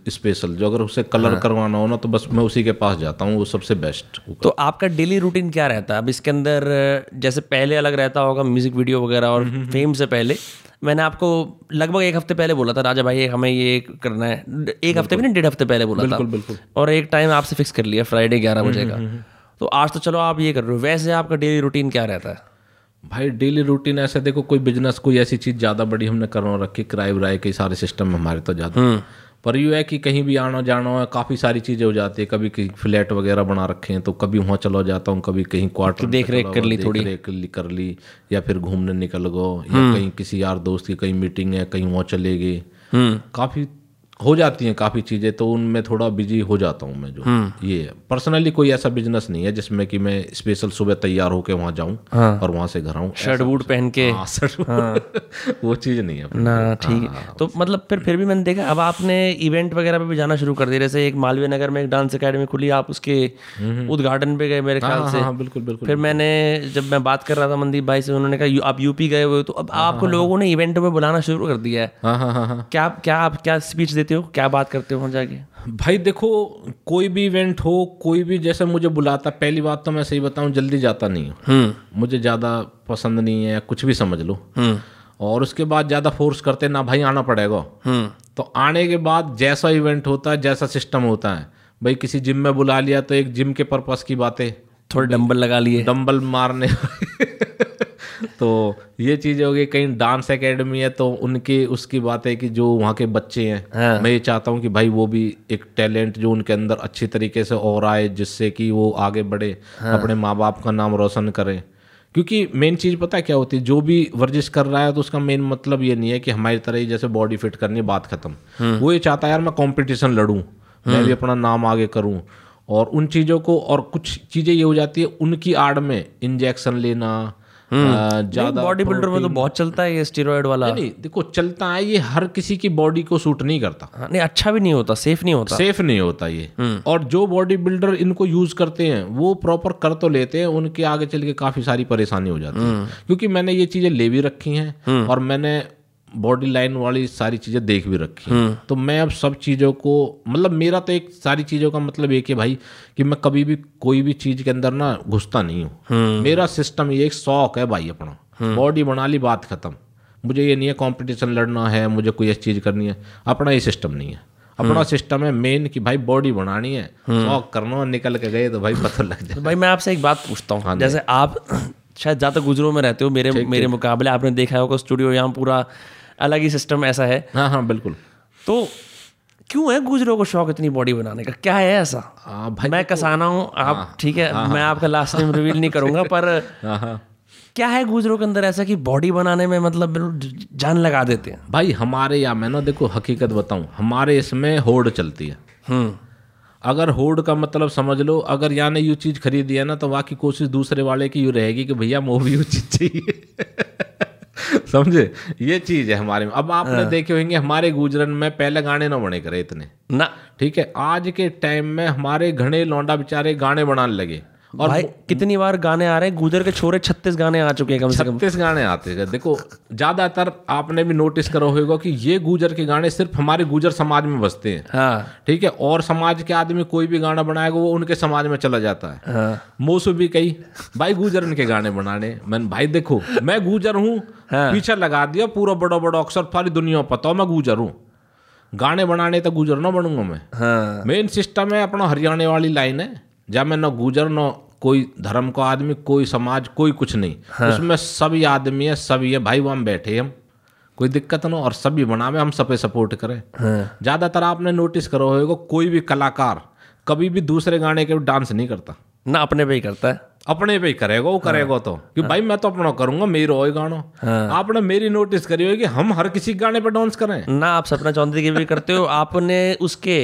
Speaker 2: स्पेशल जो अगर उसे कलर
Speaker 1: हाँ।
Speaker 2: करवाना हो ना तो बस मैं उसी के पास जाता हूँ वो सबसे बेस्ट
Speaker 1: तो आपका डेली रूटीन क्या रहता है? अब इसके अंदर जैसे पहले अलग रहता होगा म्यूज़िक वीडियो वगैरह और
Speaker 2: हम्म,
Speaker 1: फेम से पहले। मैंने आपको लगभग एक हफ़्ते पहले बोला था राजा भाई हमें ये करना है। एक हफ़्ते भी नहीं डेढ़ हफ़्ते पहले बोला था।
Speaker 2: बिल्कुल
Speaker 1: और एक टाइम आपसे फिक्स कर लिया फ्राइडे ग्यारह
Speaker 2: हम्म,
Speaker 1: बजे का। तो आज तो चलो आप ये कर रहे हो। वैसे आपका डेली रूटीन क्या रहता है?
Speaker 2: भाई डेली रूटीन ऐसे देखो कोई बिज़नेस कोई ऐसी चीज़ ज़्यादा बड़ी हमने करवा रखी किराए विराए के सारे सिस्टम हमारे तो ज़्यादा
Speaker 1: हम्म।
Speaker 2: पर यू है कि कहीं भी आना जाना है काफ़ी सारी चीज़ें हो जाती है कभी कहीं फ्लैट वगैरह बना रखे हैं तो कभी वहाँ चलो जाता हूँ कभी कहीं क्वार्टर
Speaker 1: देख रेख कर ली
Speaker 2: देख
Speaker 1: थोड़ी।
Speaker 2: रेख कर ली या फिर घूमने निकल गो या
Speaker 1: हम्म।
Speaker 2: कहीं किसी यार दोस्त की कहीं मीटिंग है कहीं वहाँ चले गए
Speaker 1: हम्म
Speaker 2: काफ़ी हो जाती हैं काफ़ी चीज़ें तो उनमें थोड़ा बिज़ी हो जाता हूँ मैं जो।
Speaker 1: हम्म।
Speaker 2: ये पर्सनली कोई ऐसा बिज़नेस नहीं है जिसमें कि मैं स्पेशल सुबह तैयार होके वहाँ जाऊँ हाँ। और वहाँ से घर आऊँ।
Speaker 1: शर्ट बूट पहन के।
Speaker 2: हाँ, सर वो चीज़ नहीं है
Speaker 1: ना
Speaker 2: हाँ,
Speaker 1: ठीक है। तो मतलब फिर फिर भी मैंने देखा अब आपने इवेंट वगैरह पे भी जाना शुरू कर दिया। जैसे एक मालवीय नगर में एक डांस अकेडमी खुली आप उसके उद्घाटन पे गए मेरे ख्याल से।
Speaker 2: हाँ हाँ बिल्कुल बिल्कुल
Speaker 1: फिर मैंने जब मैं बात कर रहा था मनदीप भाई से उन्होंने कहा आप यूपी गए हुए तो अब आपको लोगों ने इवेंटों में बुलाना शुरू कर दिया है।
Speaker 2: हाँ हाँ हाँ हाँ।
Speaker 1: क्या क्या आप क्या स्पीच देते हो? क्या बात करते हो वहाँ जाके?
Speaker 2: भाई देखो कोई भी इवेंट हो कोई भी जैसे मुझे बुलाता पहली बात तो मैं सही बताऊँ जल्दी जाता नहीं हूँ।
Speaker 1: हम्म।
Speaker 2: मुझे ज़्यादा पसंद नहीं है कुछ भी समझ लो।
Speaker 1: हम्म।
Speaker 2: और उसके बाद ज़्यादा फोर्स करते ना भाई आना पड़ेगा।
Speaker 1: हम्म।
Speaker 2: तो आने के बाद जैसा इवेंट होता है जैसा सिस्टम होता है। भाई किसी जिम में बुला लिया तो एक जिम के पर्पस की बातें।
Speaker 1: थोड़े डंबल लगा लिए।
Speaker 2: डंबल मारने। तो ये चीज़ हो गई कहीं डांस एकेडमी है तो उनकी उसकी बात है कि जो वहाँ के बच्चे हैं
Speaker 1: हाँ।
Speaker 2: मैं ये चाहता हूँ कि भाई वो भी एक टैलेंट जो उनके अंदर अच्छी तरीके से और आए जिससे कि वो आगे बढ़े अपने माँ बाप का नाम रोशन करें। क्योंकि मेन चीज़ पता है क्या होती है? जो भी वर्जिश कर रहा है तो उसका मेन मतलब ये नहीं है कि हमारी तरह ही जैसे बॉडी फिट करनी बात खत्म। वो ये चाहता है यार मैं कंपटीशन लड़ूं मैं भी अपना नाम आगे करूँ। और उन चीज़ों को और कुछ चीज़ें ये हो जाती है उनकी आड़ में इंजेक्शन लेना ज़्यादा
Speaker 1: बॉडी बिल्डर में तो बहुत चलता है ये स्टेरॉयड वाला।
Speaker 2: नहीं देखो चलता है ये हर किसी की बॉडी को सूट नहीं करता।
Speaker 1: हाँ, नहीं अच्छा भी नहीं होता सेफ़ नहीं होता।
Speaker 2: सेफ़ नहीं होता ये। और जो बॉडी बिल्डर इनको यूज़ करते हैं वो प्रॉपर कर तो लेते हैं उनके आगे चल के काफ़ी सारी परेशानी हो जाती है। क्योंकि मैंने ये चीज़ें ले भी रखी हैं और मैंने बॉडी लाइन वाली सारी चीज़ें देख भी रखी हैं। तो मैं अब सब चीज़ों को मतलब मेरा तो एक सारी चीज़ों का मतलब एक है भाई कि मैं कभी भी कोई भी चीज़ के अंदर ना घुसता नहीं हूँ। मेरा सिस्टम ये एक शौक है भाई अपना। बॉडी बना ली बात खत्म। मुझे ये नहीं है कंपटीशन लड़ना है मुझे कोई ऐसी चीज़ करनी है। अपना ये सिस्टम नहीं है। अपना सिस्टम है मेन कि भाई बॉडी बनानी है। शौक करना निकल के गए तो भाई पता लग जाए।
Speaker 1: भाई मैं आपसे एक बात पूछता हूँ। जैसे आप शायद ज़्यादा गुजरों में रहते हो मेरे मेरे मुकाबले आपने देखा होगा स्टूडियो यहाँ पूरा अलग ही सिस्टम ऐसा है।
Speaker 2: हाँ हाँ बिल्कुल।
Speaker 1: तो क्यों है गुजरों को शौक इतनी बॉडी बनाने का? क्या है ऐसा?
Speaker 2: हाँ भाई
Speaker 1: मैं कसाना हूँ आप ठीक है आ, मैं आपका लास्ट नेम रिवील नहीं करूँगा पर
Speaker 2: हाँ हाँ।
Speaker 1: क्या है गुजरों के अंदर ऐसा कि बॉडी बनाने में मतलब जान लगा देते हैं?
Speaker 2: भाई हमारे यहाँ मैं ना देखो हकीकत बताऊँ हमारे इसमें होड़ चलती है।
Speaker 1: हम्म।
Speaker 2: अगर होड़ का मतलब समझ लो अगर यहाँ ने यू चीज़ खरीदी है ना तो वहाँ की कोशिश दूसरे वाले की यूँ रहेगी कि भैया वो भी यू चीज़ चाहिए। समझे? ये चीज़ है हमारे में। अब आपने देखे होंगे हमारे गुजरन में पहले गाने ना बने करे इतने।
Speaker 1: ना।
Speaker 2: ठीक है? आज के टाइम में हमारे घने लौंडा बेचारे गाने बनाने लगे। और
Speaker 1: भाई कितनी बार गाने आ रहे हैं? गुजर के छोरे छत्तीस गाने आ चुके हैं कम से कम।
Speaker 2: छत्तीस गाने आते हैं। देखो ज़्यादातर आपने भी नोटिस करा होगा कि ये गुजर के गाने सिर्फ़ हमारे गुजर समाज में बसते हैं।
Speaker 1: हाँ।
Speaker 2: ठीक है? और समाज के आदमी कोई भी गाना बनाएगा वो उनके समाज में चला जाता है।
Speaker 1: हाँ।
Speaker 2: मोसू भी कही भाई गुजर इनके गाने बनाने। मैंने भाई देखो मैं गुजर हूँ
Speaker 1: हाँ।
Speaker 2: पीछे लगा दिया पूरा बड़ा बड़ा अक्सर सारी दुनिया को पता हो मैं गुजर हूँ। गाने बनाने तो गुजर ना बनूँगा मैं।
Speaker 1: हाँ।
Speaker 2: मेन सिस्टम है अपना हरियाणा वाली लाइन है। जहाँ में न गुजर न कोई धर्म का आदमी कोई समाज कोई कुछ नहीं। हाँ। उसमें सभी आदमी है सभी है भाई वहाँ बैठे हम। कोई दिक्कत ना और सभी बनावे हम सब सपोर्ट करें।
Speaker 1: हाँ।
Speaker 2: ज़्यादातर आपने नोटिस करो होगा कोई भी कलाकार कभी भी दूसरे गाने के डांस नहीं करता।
Speaker 1: ना अपने पे ही करता है।
Speaker 2: अपने पे ही करेगा वो हाँ, करेगा तो। कि भाई मैं तो अपना करूँगा मेरा हो गाना। आपने मेरी नोटिस करी होगी हम हर किसी गाने पे डांस करें।
Speaker 1: ना आप सपना चौधरी के भी करते हो आपने उसके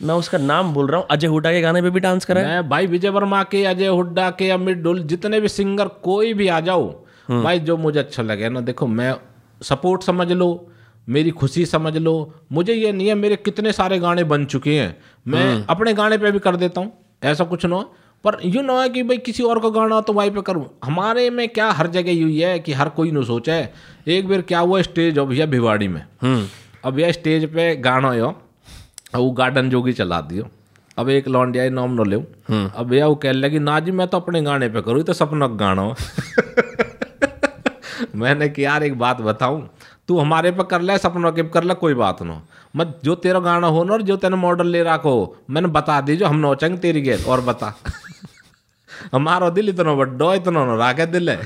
Speaker 1: मैं उसका नाम बोल रहा हूँ। अजय हुड्डा के गाने पे भी डांस करा है।
Speaker 2: मैं भाई विजय वर्मा के अजय हुड्डा के अमित डुल जितने भी सिंगर कोई भी आ जाओ भाई जो मुझे अच्छा लगे ना देखो मैं सपोर्ट समझ लो मेरी खुशी समझ लो मुझे ये नहीं है मेरे कितने सारे गाने बन चुके हैं। मैं अपने गाने पे भी कर देता हूँ ऐसा कुछ ना। पर यूँ ना है कि भाई किसी और का गाना तो वहीं पे करूँ। हमारे में क्या हर जगह यूँ ही कि हर कोई न सोचा है। एक बार क्या हुआ स्टेज हो भैया भिवाड़ी में। अब यह स्टेज पे गाना हो वो गार्डन जोगी चला दियो अब एक लौंडिया नाम न ले अब भैया वो कह लगी ना जी मैं तो अपने गाने पे करूँ तो सपना का गाना मैंने कि यार एक बात बताऊँ तू हमारे पे कर ले सपनों के कर ले कोई बात ना मत जो तेरा गाना हो ना और जो तेने मॉडल ले रखो मैंने बता दी जो हम नोचेंगे तेरी गेल और बता हमारा दिल इतना बड्डो इतना ना राखे दिल है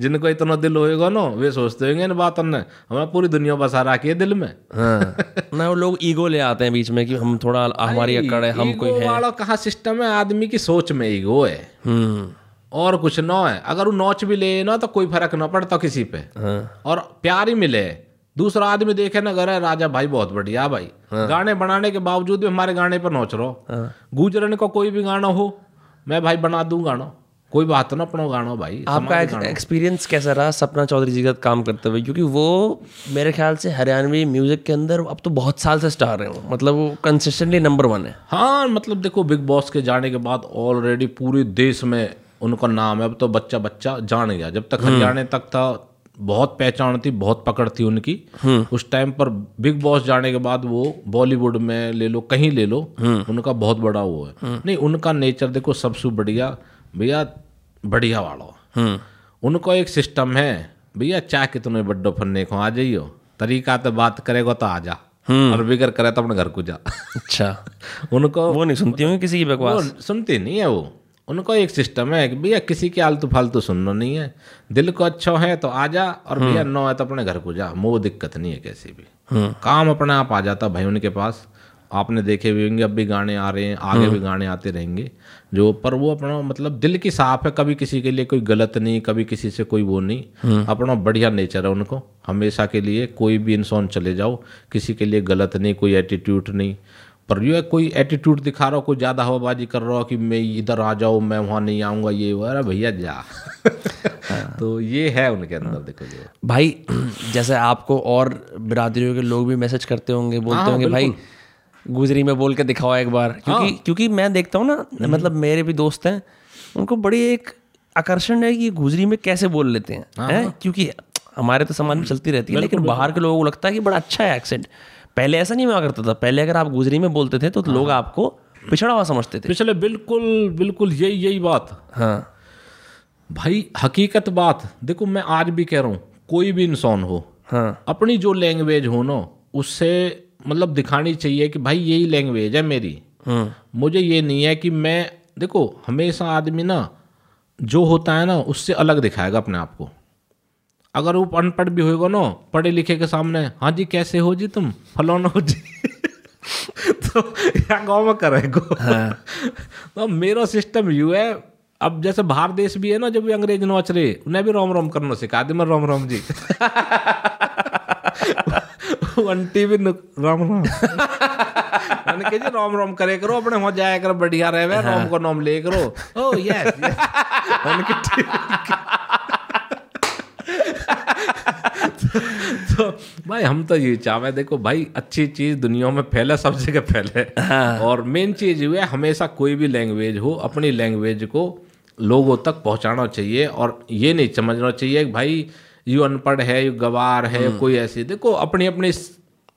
Speaker 2: जिनको इतना दिल होएगा ना वे सोचते होंगे इन बातों ने हमें पूरी दुनिया बसा रखी है दिल में।
Speaker 1: हाँ ना वो लोग ईगो ले आते हैं बीच में कि हम थोड़ा हमारी अकड़ है हम कोई है।
Speaker 2: वाला कहाँ सिस्टम है? आदमी की सोच में ईगो है।
Speaker 1: हम्म।
Speaker 2: और कुछ ना है। अगर वो नोच भी ले ना तो कोई फ़र्क ना पड़ता किसी पे।
Speaker 1: हाँ।
Speaker 2: और प्यार ही मिले। दूसरा आदमी देखे ना करे राजा भाई बहुत बढ़िया भाई। हाँ। गाने बनाने के बावजूद भी हमारे गाने पर नोच रहो। हाँ। गुजरन का कोई भी गाना हो मैं भाई बना दूँ गाना। कोई बात ना अपना गाना भाई
Speaker 1: आपका एक्सपीरियंस कैसा रहा सपना चौधरी जी का काम करते हुए? क्योंकि वो मेरे ख्याल से हरियाणवी म्यूज़िक के अंदर अब तो बहुत साल से स्टार है वो। मतलब वो कंसिस्टेंटली नंबर वन है।
Speaker 2: हाँ मतलब देखो बिग बॉस के जाने के बाद ऑलरेडी पूरे देश में उनका नाम है। अब तो बच्चा बच्चा जान गया। जब तक हरियाणा तक था बहुत पहचान थी बहुत पकड़ थी उनकी। उस टाइम पर बिग बॉस जाने के बाद वो बॉलीवुड में ले लो कहीं ले लो उनका बहुत बड़ा वो है। नहीं उनका नेचर देखो सबसे बढ़िया। भैया बढ़िया वाला।
Speaker 1: हम्म।
Speaker 2: उनको एक सिस्टम है भैया चाहे कितने बड्डो फन्ने को आ जाइयो। तरीका तो बात करेगा तो आ जा। और बिगर करे तो अपने घर को जा।
Speaker 1: अच्छा।
Speaker 2: उनको
Speaker 1: वो नहीं सुनती होंगी किसी की बकवास?
Speaker 2: सुनते नहीं है वो। उनको एक सिस्टम है कि भैया किसी के आलतू फालतू सुनना नहीं है। दिल को अच्छा है तो आ जा और भैया नो है तो अपने घर को जा। वो दिक्कत नहीं है कैसी भी। काम अपने आप आ जाता भाई उनके पास। आपने देखे भी होंगे अब भी गाने आ रहे हैं आगे भी गाने आते रहेंगे। जो पर वो अपना मतलब दिल की साफ़ है कभी किसी के लिए कोई गलत नहीं कभी किसी से कोई वो नहीं। अपना बढ़िया नेचर है उनको। हमेशा के लिए कोई भी इंसान चले जाओ किसी के लिए गलत नहीं कोई एटीट्यूड नहीं। पर जो है कोई एटीट्यूड दिखा रहा हो कोई ज़्यादा हवाबाजी कर रहा हो कि मैं इधर आ जाऊँ मैं वहाँ नहीं आऊँगा ये वो अरे भैया जा। तो ये है उनके अंदर देखो जो
Speaker 1: भाई जैसे आपको और बिरादरियों के लोग भी मैसेज करते होंगे बोलते होंगे भाई गुजरी में बोल के दिखाओ एक बार। क्योंकि क्योंकि मैं देखता हूँ ना मतलब मेरे भी दोस्त हैं उनको बड़ी एक आकर्षण है कि गुजरी में कैसे बोल लेते हैं हैं क्योंकि हमारे तो समाज में चलती रहती है लेकिन बाहर के लोगों को लगता है कि बड़ा अच्छा है एक्सेंट पहले ऐसा नहीं हुआ करता था पहले अगर आप गुजरी में बोलते थे तो लोग आपको पिछड़ा हुआ समझते थे।
Speaker 2: पिछले बिल्कुल बिल्कुल यही यही बात।
Speaker 1: हाँ।
Speaker 2: भाई हकीकत बात। देखो मैं आज भी कह रहा हूँ कोई भी इंसान हो
Speaker 1: हाँ।
Speaker 2: अपनी जो लैंग्वेज हो ना उससे मतलब दिखानी चाहिए कि भाई यही लैंग्वेज है मेरी।
Speaker 1: हम्म
Speaker 2: मुझे ये नहीं है कि मैं देखो हमेशा आदमी ना जो होता है ना उससे अलग दिखाएगा अपने आप को। अगर वो अनपढ़ भी होएगा ना पढ़े लिखे के सामने हाँ जी कैसे हो जी तुम? फलौना हो जी। तो यहाँ गाँव में करेगो तो मेरा सिस्टम यू है अब जैसे बाहर देश भी है ना जब भी अंग्रेज़ नोच रहे उन्हें भी रोम रोम करना सिखा दी मैं रोम रोम जी। आंटी भी राम राम मैंने कहा जी रोम रोम करे करो अपने वहाँ जाया करो बढ़िया रहे रोम को नाम ले करो ओ यस मैंने तो भाई हम तो ये चाहे देखो भाई अच्छी चीज़ दुनिया में फैले सब जगह फैले और मेन चीज़ ये है हमेशा कोई भी लैंग्वेज हो अपनी लैंग्वेज को लोगों तक पहुंचाना चाहिए। और ये नहीं समझना चाहिए कि भाई यू अनपढ़ है यू गवार है कोई ऐसी देखो अपनी अपनी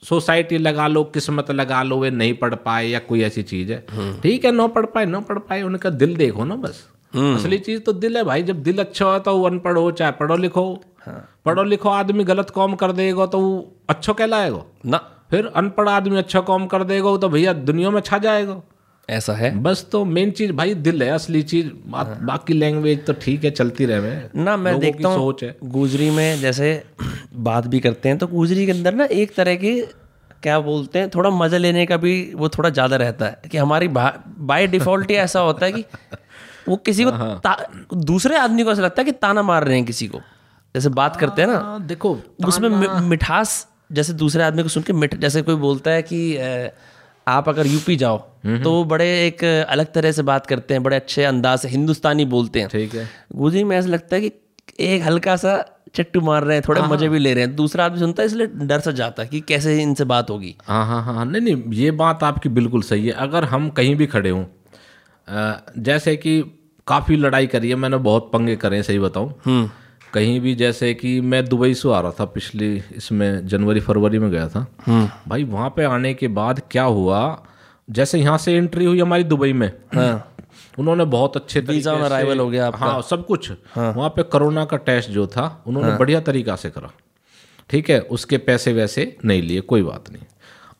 Speaker 2: सोसाइटी लगा लो किस्मत लगा लो वे नहीं पढ़ पाए या कोई ऐसी चीज़ है। ठीक है ना पढ़ पाए ना पढ़ पाए उनका दिल देखो ना बस। असली चीज़ तो दिल है भाई जब दिल अच्छा हो तो वो अनपढ़ हो चाहे पढ़ो लिखो। हो। पढ़ो लिखो आदमी गलत काम कर देगा तो वो अच्छा कहलाएगा।
Speaker 1: ना।
Speaker 2: फिर अनपढ़ आदमी अच्छा काम कर देगा तो भैया दुनिया में छा जाएगा।
Speaker 1: ऐसा है?
Speaker 2: बस तो मेन चीज़ भाई दिल है असली चीज़। बात बाकी लैंग्वेज तो ठीक है चलती रहे।
Speaker 1: ना मैं देखता हूँ
Speaker 2: सोच है।
Speaker 1: गुजरी में जैसे बात भी करते हैं तो गुजरी के अंदर ना एक तरह की क्या बोलते हैं थोड़ा मज़ा लेने का भी वो थोड़ा ज़्यादा रहता है कि हमारी बाय डिफ़ॉल्ट ही ऐसा होता है कि वो किसी को ता- दूसरे आदमी को ऐसा लगता है कि ताना मार रहे हैं किसी को। जैसे बात करते हैं ना
Speaker 2: हाँ, देखो
Speaker 1: उसमें मिठास जैसे दूसरे आदमी को सुन के मिठ जैसे कोई बोलता है कि आप अगर यूपी जाओ तो वो बड़े एक अलग तरह से बात करते हैं बड़े अच्छे अंदाज से हिंदुस्तानी बोलते हैं।
Speaker 2: ठीक है।
Speaker 1: गुजरी में ऐसा लगता है कि एक हल्का सा चट्टू मार रहे हैं थोड़े मज़े भी ले रहे हैं। दूसरा आदमी सुनता है इसलिए डर सा जाता है कि कैसे इनसे बात होगी।
Speaker 2: हाँ हाँ हाँ नहीं नहीं ये बात आपकी बिल्कुल सही है। अगर हम कहीं भी खड़े हों जैसे कि काफ़ी लड़ाई करी है मैंने बहुत पंगे करे हैं सही बताऊँ। कहीं भी जैसे कि मैं दुबई से आ रहा था पिछली इसमें जनवरी फरवरी में गया था। भाई वहाँ पे आने के बाद क्या हुआ? जैसे यहाँ से एंट्री हुई हमारी दुबई में। उन्होंने बहुत अच्छे तरीके से-
Speaker 1: arrival हो गया आपका।
Speaker 2: हाँ सब कुछ। हाँ। वहाँ पे कोरोना का टेस्ट जो था उन्होंने हाँ। बढ़िया तरीका से करा। ठीक है उसके पैसे वैसे नहीं लिए कोई बात नहीं।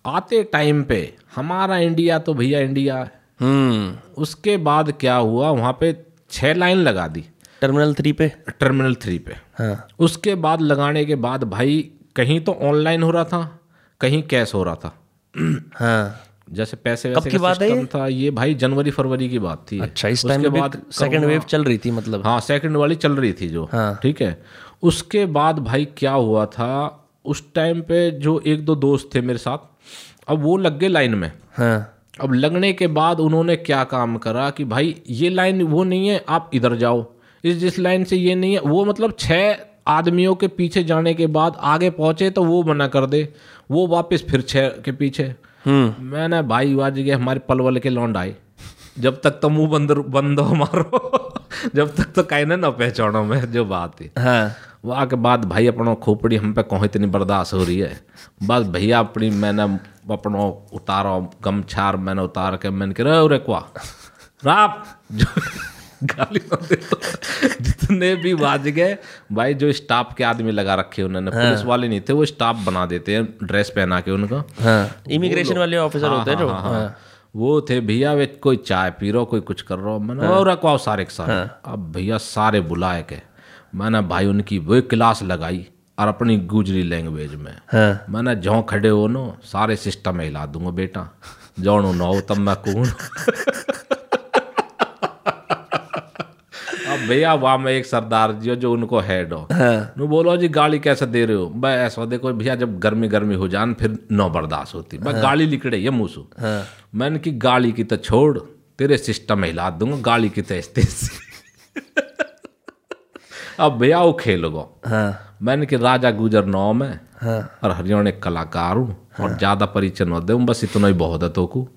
Speaker 2: आते टाइम पे हमारा इंडिया तो भैया इंडिया है।
Speaker 1: हम्म।
Speaker 2: उसके बाद क्या हुआ? वहाँ पे छः लाइन लगा दी।
Speaker 1: टर्मिनल थ्री पे?
Speaker 2: टर्मिनल थ्री पे।
Speaker 1: हाँ।
Speaker 2: उसके बाद लगाने के बाद भाई कहीं तो ऑनलाइन हो रहा था कहीं कैश हो रहा था।
Speaker 1: हाँ।
Speaker 2: जैसे पैसे वैसे
Speaker 1: की बात है
Speaker 2: था ये भाई जनवरी फरवरी की बात थी।
Speaker 1: अच्छा इस टाइम में
Speaker 2: बाद
Speaker 1: सेकंड वेव चल रही थी मतलब।
Speaker 2: हाँ सेकंड वाली चल रही थी जो।
Speaker 1: हाँ।
Speaker 2: ठीक है। उसके बाद भाई क्या हुआ था उस टाइम पे जो एक दो दोस्त थे मेरे साथ अब वो लग गए लाइन में।
Speaker 1: हाँ।
Speaker 2: अब लगने के बाद उन्होंने क्या काम करा कि भाई ये लाइन वो नहीं है आप इधर जाओ। इस जिस लाइन से ये नहीं है वो मतलब छः आदमियों के पीछे जाने के बाद आगे पहुँचे तो वो मना कर दे। वो वापस फिर छः के पीछे। मैंने भाई वाज गए हमारे पलवल के लौंड आए। जब तक तो मुँह बंद बंद हो मारो। जब तक तो कहीं ना पहचानो मैं जो बात थी
Speaker 1: हाँ।
Speaker 2: वहाँ के बाद भाई अपना खोपड़ी हम पे कहीं इतनी बर्दाश्त हो रही है। बस भैया अपनी मैंने अपना उतारो गमछार मैंने उतार के मैंने कहा रे क्वा? राप जो गाली तो। जितने भी बाज गए भाई जो स्टाफ के आदमी लगा रखे उन्होंने हाँ। पुलिस वाले नहीं थे वो स्टाफ बना देते हैं ड्रेस पहना के उनका।
Speaker 1: हाँ इमिग्रेशन वाले ऑफिसर होते हैं जो
Speaker 2: हाँ, हाँ। वो थे भैया वे कोई चाय पी रहो कोई कुछ कर रहा हो? मैंने और रखवाओ सारे के सारे अब भैया सारे बुलाए के मैंने भाई उनकी वो क्लास लगाई और अपनी गुजरी लैंग्वेज में।
Speaker 1: हाँ।
Speaker 2: मैंने जो खड़े हो नो सारे सिस्टम में हिला दूँगा बेटा। जो न हो तब मैं कौन अब भैया वहाँ में एक सरदार जी हो जो उनको हेड हो। नु बोलो जी गाड़ी कैसे दे रहे हो? मैं ऐसा देखो भैया जब गर्मी गर्मी हो जान फिर नौ बर्दाश्त होती मैं गाड़ी लिकड़े ये मुसु मैंने की गाड़ी की तो छोड़ तेरे सिस्टम हिला दूँगा गाड़ी की तो तेज अब भैया वो खेल गो।
Speaker 1: हाँ।
Speaker 2: मैंने कि राजा गुजर नौ में और हरियाणा एक कलाकार हूँ और ज़्यादा परिचय न दे बस इतना ही बहुत है तो को।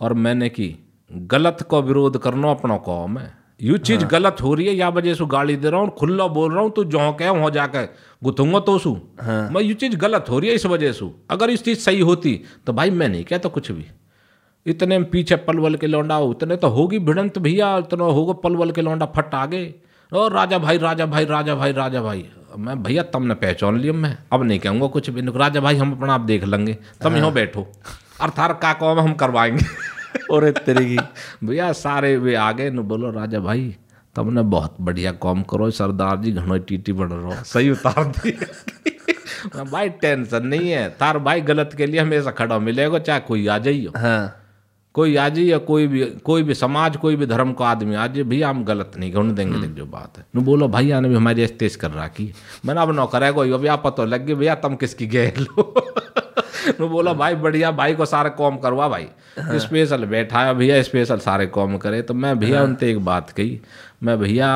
Speaker 2: और मैंने की गलत को विरोध करना अपना कौम है। यू चीज़ हाँ। गलत हो रही है या वजह से गाली दे रहा हूँ खुला बोल रहा हूँ तू जो कह वहाँ जाकर गुथूँगा तो सू हाँ। मैं यू चीज़ गलत हो रही है इस वजह से। अगर इस चीज़ सही होती तो भाई मैं नहीं कहता कुछ भी। इतने में पीछे पलवल के लौंडा उतने तो होगी भिड़ंत भैया इतना होगा पलवल के लौंडा फट आगे। और राजा भाई राजा भाई राजा भाई राजा भाई। मैं भैया तुमने पहचान लिया मैं। अब नहीं कहूँगा कुछ भी। राजा भाई हम अपना आप देख लेंगे। तुम यहाँ बैठो। अर्थार का कौम हम करवाएँगे।
Speaker 1: और तेरे की
Speaker 2: भैया सारे वे आ गए न बोलो राजा भाई तुमने बहुत बढ़िया काम करो सरदार जी घनो टीटी बन रहो सही उतार दिए भाई टेंशन नहीं है तार भाई गलत के लिए हमेशा खड़ा मिलेगा चाहे कोई आ जाइयो।
Speaker 1: हाँ।
Speaker 2: कोई आ जाइए कोई भी कोई भी समाज कोई भी धर्म का आदमी आ जाइए भैया हम गलत नहीं घुन देंगे देख जो बात है। नु बोलो भैया ने भी हमारी तेज कर रखी मैंने अब नौकर है कोई अभी आप पता लग गई भैया तुम किसकी गए लो नु बोला भाई बढ़िया भाई को सारे कॉम करवा भाई। स्पेशल बैठा है भैया स्पेशल सारे कॉम करे। तो मैं भैया उनसे एक बात कही। मैं भैया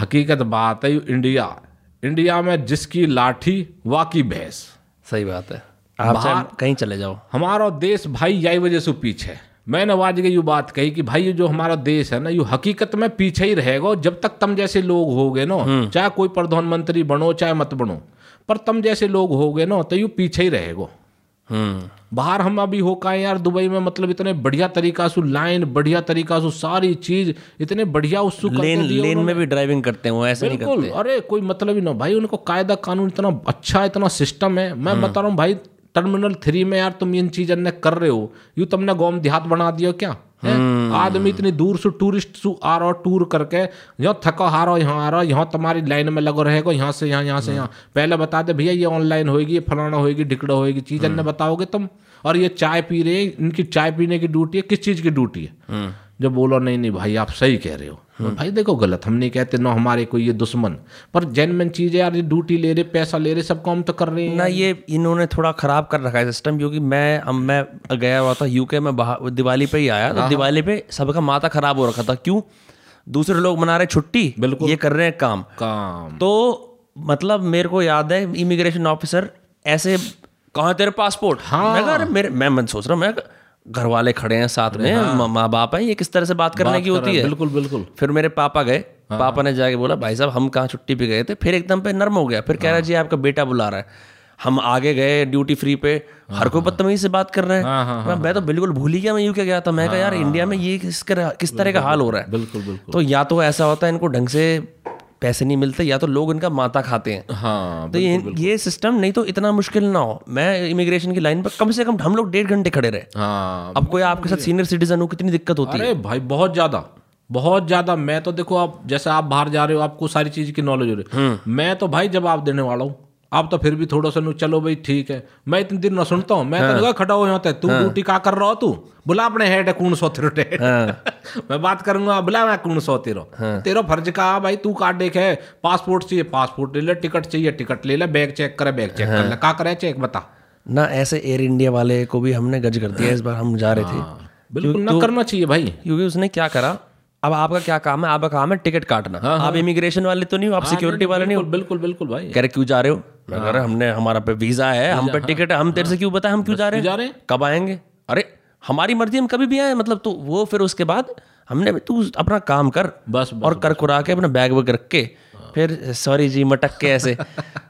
Speaker 2: हकीकत बात है इंडिया इंडिया में जिसकी लाठी वाकी भैंस।
Speaker 1: सही बात है। आप कहीं चले जाओ।
Speaker 2: हमारा देश भाई यही वजह से पीछे है। मैंने आज की यू बात कही कि भाई ये जो हमारा देश है ना ये हकीकत में पीछे ही रहेगा जब तक तुम जैसे लोग हो गए ना चाहे कोई प्रधानमंत्री बनो चाहे मत बनो पर तुम जैसे लोग हो गए ना तो यू पीछे ही रहेगा।
Speaker 1: हम्म
Speaker 2: बाहर हम अभी हो का यार दुबई में मतलब इतने बढ़िया तरीका से लाइन बढ़िया तरीका से सारी चीज़ इतने बढ़िया उस
Speaker 1: लेन लेन में भी ड्राइविंग करते हैं वो ऐसे नहीं करते।
Speaker 2: अरे कोई मतलब ही ना भाई उनको कायदा कानून इतना अच्छा इतना सिस्टम है। मैं बता रहा हूँ भाई टर्मिनल थ्री में यार तुम इन चीज़ अन्य कर रहे हो। यू तुमने गौम देहात बना दिया क्या? आदमी इतनी दूर से टूरिस्ट सु आ रहा टूर करके यहाँ थको हारो यहाँ आ रहा यहाँ तुम्हारी लाइन में लगो रहेगा यहाँ से यहाँ यहाँ से यहाँ। पहले बता दे भैया ये ऑनलाइन होएगी फलाना होएगी ढिकड़ा होएगी चीज़ अन्य बताओगे तुम? और ये चाय पी रहे इनकी चाय पीने की ड्यूटी है किस चीज़ की ड्यूटी है। जब बोलो नहीं नहीं भाई आप सही कह रहे हो। तो भाई देखो गलत हम नहीं कहते ना हमारे कोई ये दुश्मन। पर जेनमन चीज़ है यार ये ड्यूटी ले रहे पैसा ले रहे सब काम तो कर रहे हैं
Speaker 1: ना ये इन्होंने थोड़ा खराब कर रखा है सिस्टम क्योंकि मैं अब मैं गया हुआ था यूके में दिवाली पे ही आया तो दिवाली पे सबका माथा खराब हो रखा था। क्यों? दूसरे लोग मना रहे छुट्टी
Speaker 2: बिल्कुल।
Speaker 1: ये कर रहे हैं काम।
Speaker 2: काम।
Speaker 1: तो मतलब मेरे को याद है इमिग्रेशन ऑफिसर ऐसे कहा तेरे पासपोर्ट हाँ। मैं मेरे मैं मन सोच रहा हूँ मैं घर वाले खड़े हैं साथ में माँ- माँ बाप हैं ये किस तरह से बात करने की होती है।
Speaker 2: बिल्कुल बिल्कुल।
Speaker 1: फिर मेरे पापा गए हाँ। पापा ने जाके बोला भाई साहब हम कहाँ छुट्टी पे गए थे? फिर एकदम पे नर्म हो गया। फिर कह रहा जी आपका बेटा बुला रहा है। हम आगे गए ड्यूटी फ्री पे। हर कोई बदतमीजी से बात कर रहे हैं। हाँ, मैं- मैं तो बिल्कुल भूल ही गया मैं यूके गया था? मैं कहा यार इंडिया में ये किस किस तरह का हाल हो रहा है?
Speaker 2: बिल्कुल बिल्कुल।
Speaker 1: तो या तो ऐसा होता है इनको ढंग से पैसे नहीं मिलते या तो लोग इनका माता खाते हैं।
Speaker 2: हाँ
Speaker 1: तो ये ये सिस्टम नहीं तो इतना मुश्किल ना हो। मैं इमिग्रेशन की लाइन पर कम से कम हम लोग डेढ़ घंटे खड़े रहे।
Speaker 2: हाँ
Speaker 1: अब कोई आपके साथ सीनियर सिटीजन हो कितनी दिक्कत होती है?
Speaker 2: भाई बहुत ज़्यादा बहुत ज़्यादा। मैं तो देखो आप जैसे आप बाहर जा रहे हो आपको सारी चीज़ की नॉलेज हो रही है। मैं तो भाई जवाब देने वाला हूँ। आप तो फिर भी थोड़ा सा चलो भाई ठीक है। मैं इतने दिन ना सुनता हूँ मैं हाँ। तो लगा खड़ा हो यहाँ तक तू ड्यूटी का कर रहा हो तू? बुला अपने हेड है कौन सौ तेरे मैं बात करूँगा बुला मैं कौन सौ तेरो। तेरा फ़र्ज़ का भाई तू कार्ड देखे पासपोर्ट चाहिए पासपोर्ट ले ले टिकट चाहिए टिकट ले ले बैग चेक करे बैग चेक कर ले। का करे चेक बता।
Speaker 1: ना ऐसे एयर इंडिया वाले को भी हमने गज कर दिया इस बार हम जा रहे थे।
Speaker 2: बिल्कुल ना करना चाहिए भाई।
Speaker 1: क्योंकि उसने क्या करा अब आपका क्या काम है? आपका काम है टिकट काटना। हाँ, आप इमिग्रेशन वाले तो नहीं हो आप सिक्योरिटी वाले नहीं हो।
Speaker 2: बिल्कुल बिल्कुल बिल्कुल भाई।
Speaker 1: कह रहे क्यों जा रहे हो? मैं कह रहा हमने हमारा पे वीज़ा है हम पे टिकट है हम तेरे से क्यों बताए हम क्यों जा रहे हैं?
Speaker 2: हैं?
Speaker 1: कब आएँगे? अरे हमारी मर्ज़ी हम कभी भी आए मतलब तो वो फिर उसके बाद हमने तू अपना काम कर
Speaker 2: बस बस
Speaker 1: और कर कुरा के अपना बैग वैग रख के फिर सॉरी जी मटक के ऐसे।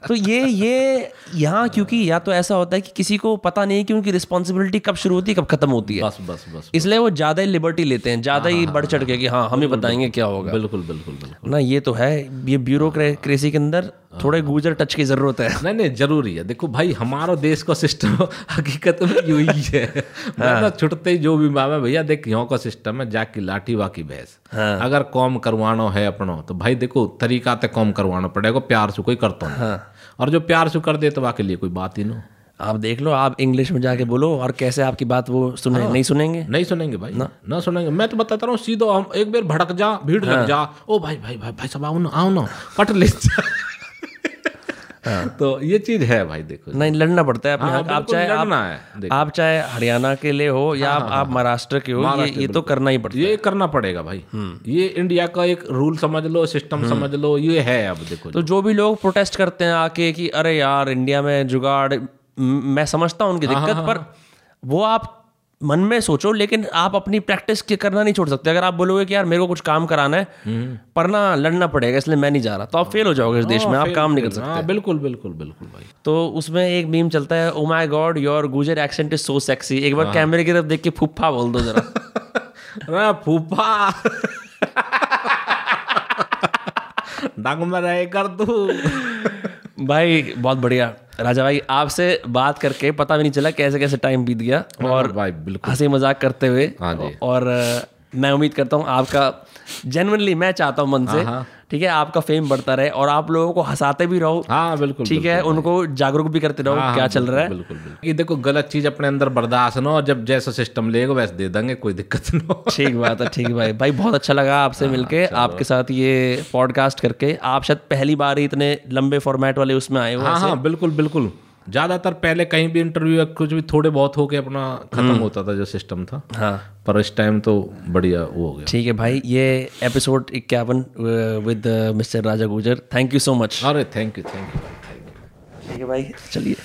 Speaker 1: तो ये ये यहाँ क्योंकि या तो ऐसा होता है कि किसी को पता नहीं कि उनकी रिस्पॉन्सिबिलिटी कब शुरू होती है कब खत्म होती है।
Speaker 2: बस बस बस
Speaker 1: इसलिए वो ज़्यादा ही लिबर्टी लेते हैं ज़्यादा ही बढ़ चढ़ के कि हाँ। हम ही बताएँगे क्या होगा।
Speaker 2: बिल्कुल बिल्कुल बिल्कुल।
Speaker 1: ना ये तो है ये ब्यूरोक्रेसी के अंदर थोड़े गुजर टच की ज़रूरत है।
Speaker 2: नहीं नहीं ज़रूरी है। देखो भाई हमारा देश का सिस्टम हकीकत में यू ही है। ना छुटते ही जो भी मामा भैया देख यहाँ का सिस्टम है जाकी लाठी वाकी भैंस अगर कॉम करवाना है अपनो तो भाई देखो तरीका तो कॉम करवाना पड़ेगा प्यार से कोई करता नहीं। और जो प्यार से कर दे तो वाके लिए कोई बात ही ना
Speaker 1: आप देख लो आप इंग्लिश में जाके बोलो और कैसे आपकी बात वो सुने हाँ, नहीं सुनेंगे?
Speaker 2: नहीं सुनेंगे भाई। ना, ना सुनेंगे। मैं तो बताता रहा हूँ सीधो हम एक बार भड़क जा भीड़ हाँ, लग जा। ओ भाई भाई भाई भाई सब आओ ना आओ ना पट ले जा। तो ये चीज़ है भाई देखो।
Speaker 1: नहीं लड़ना पड़ता है अपने
Speaker 2: हाँ,
Speaker 1: आप। चाहे आप,
Speaker 2: है,
Speaker 1: आप चाहे हरियाणा के लिए हो या आप आप महाराष्ट्र के हो ये ये तो करना ही पड़ता है।
Speaker 2: ये करना पड़ेगा भाई। ये इंडिया का एक रूल समझ लो सिस्टम समझ लो ये है अब देखो
Speaker 1: तो जो। भी लोग प्रोटेस्ट करते हैं आके कि अरे यार इंडिया में जुगाड़ मैं समझता हूँ उनकी दिक्कत पर वो आप मन में सोचो लेकिन आप अपनी प्रैक्टिस करना नहीं छोड़ सकते। अगर आप बोलोगे कि यार मेरे को कुछ काम कराना है पर ना लड़ना पड़ेगा इसलिए मैं नहीं जा रहा। तो आप फेल हो जाओगे इस देश में आप काम नहीं कर सकते।
Speaker 2: हाँ बिल्कुल बिल्कुल बिल्कुल भाई।
Speaker 1: तो उसमें एक मीम चलता है ओ my god your Gujar accent is so sexy एक बार कैमरे की तरफ़ देख के फुफ्फा बोल दो जरा।
Speaker 2: फूफा। डंग में रहे कर तू।
Speaker 1: भाई बहुत बढ़िया। राजा भाई आपसे बात करके पता भी नहीं चला कैसे कैसे टाइम बीत गया और
Speaker 2: भाई बिल्कुल।
Speaker 1: हँसी मज़ाक करते हुए
Speaker 2: हाँ
Speaker 1: और मैं उम्मीद करता हूँ आपका जेनवनली मैं चाहता हूँ मन से ठीक है आपका फेम बढ़ता रहे और आप लोगों को हंसाते भी रहो।
Speaker 2: हाँ बिल्कुल
Speaker 1: ठीक है उनको जागरूक भी करते रहो क्या चल रहा है।
Speaker 2: बिल्कुल बिल्कुल ये देखो गलत चीज़ अपने अंदर बर्दाश्त ना और जब जैसा सिस्टम लेगा वैसे दे देंगे कोई दिक्कत ना हो।
Speaker 1: ठीक बात है ठीक भाई। भाई बहुत अच्छा लगा आपसे मिलके आपके साथ ये पॉडकास्ट करके। आप शायद पहली बार ही इतने लंबे फॉर्मेट वाले उसमें आए हो
Speaker 2: हाँ हाँ बिल्कुल बिल्कुल। ज़्यादातर पहले कहीं भी इंटरव्यू या कुछ भी थोड़े बहुत होके अपना खत्म होता था जो सिस्टम था।
Speaker 1: हाँ।
Speaker 2: पर इस टाइम तो बढ़िया वो हो गया।
Speaker 1: ठीक है भाई ये एपिसोड इक्यावन with mister Raja Gujar thank you so much
Speaker 2: अरे थैंक यू थैंक यू
Speaker 1: ठीक है भाई चलिए।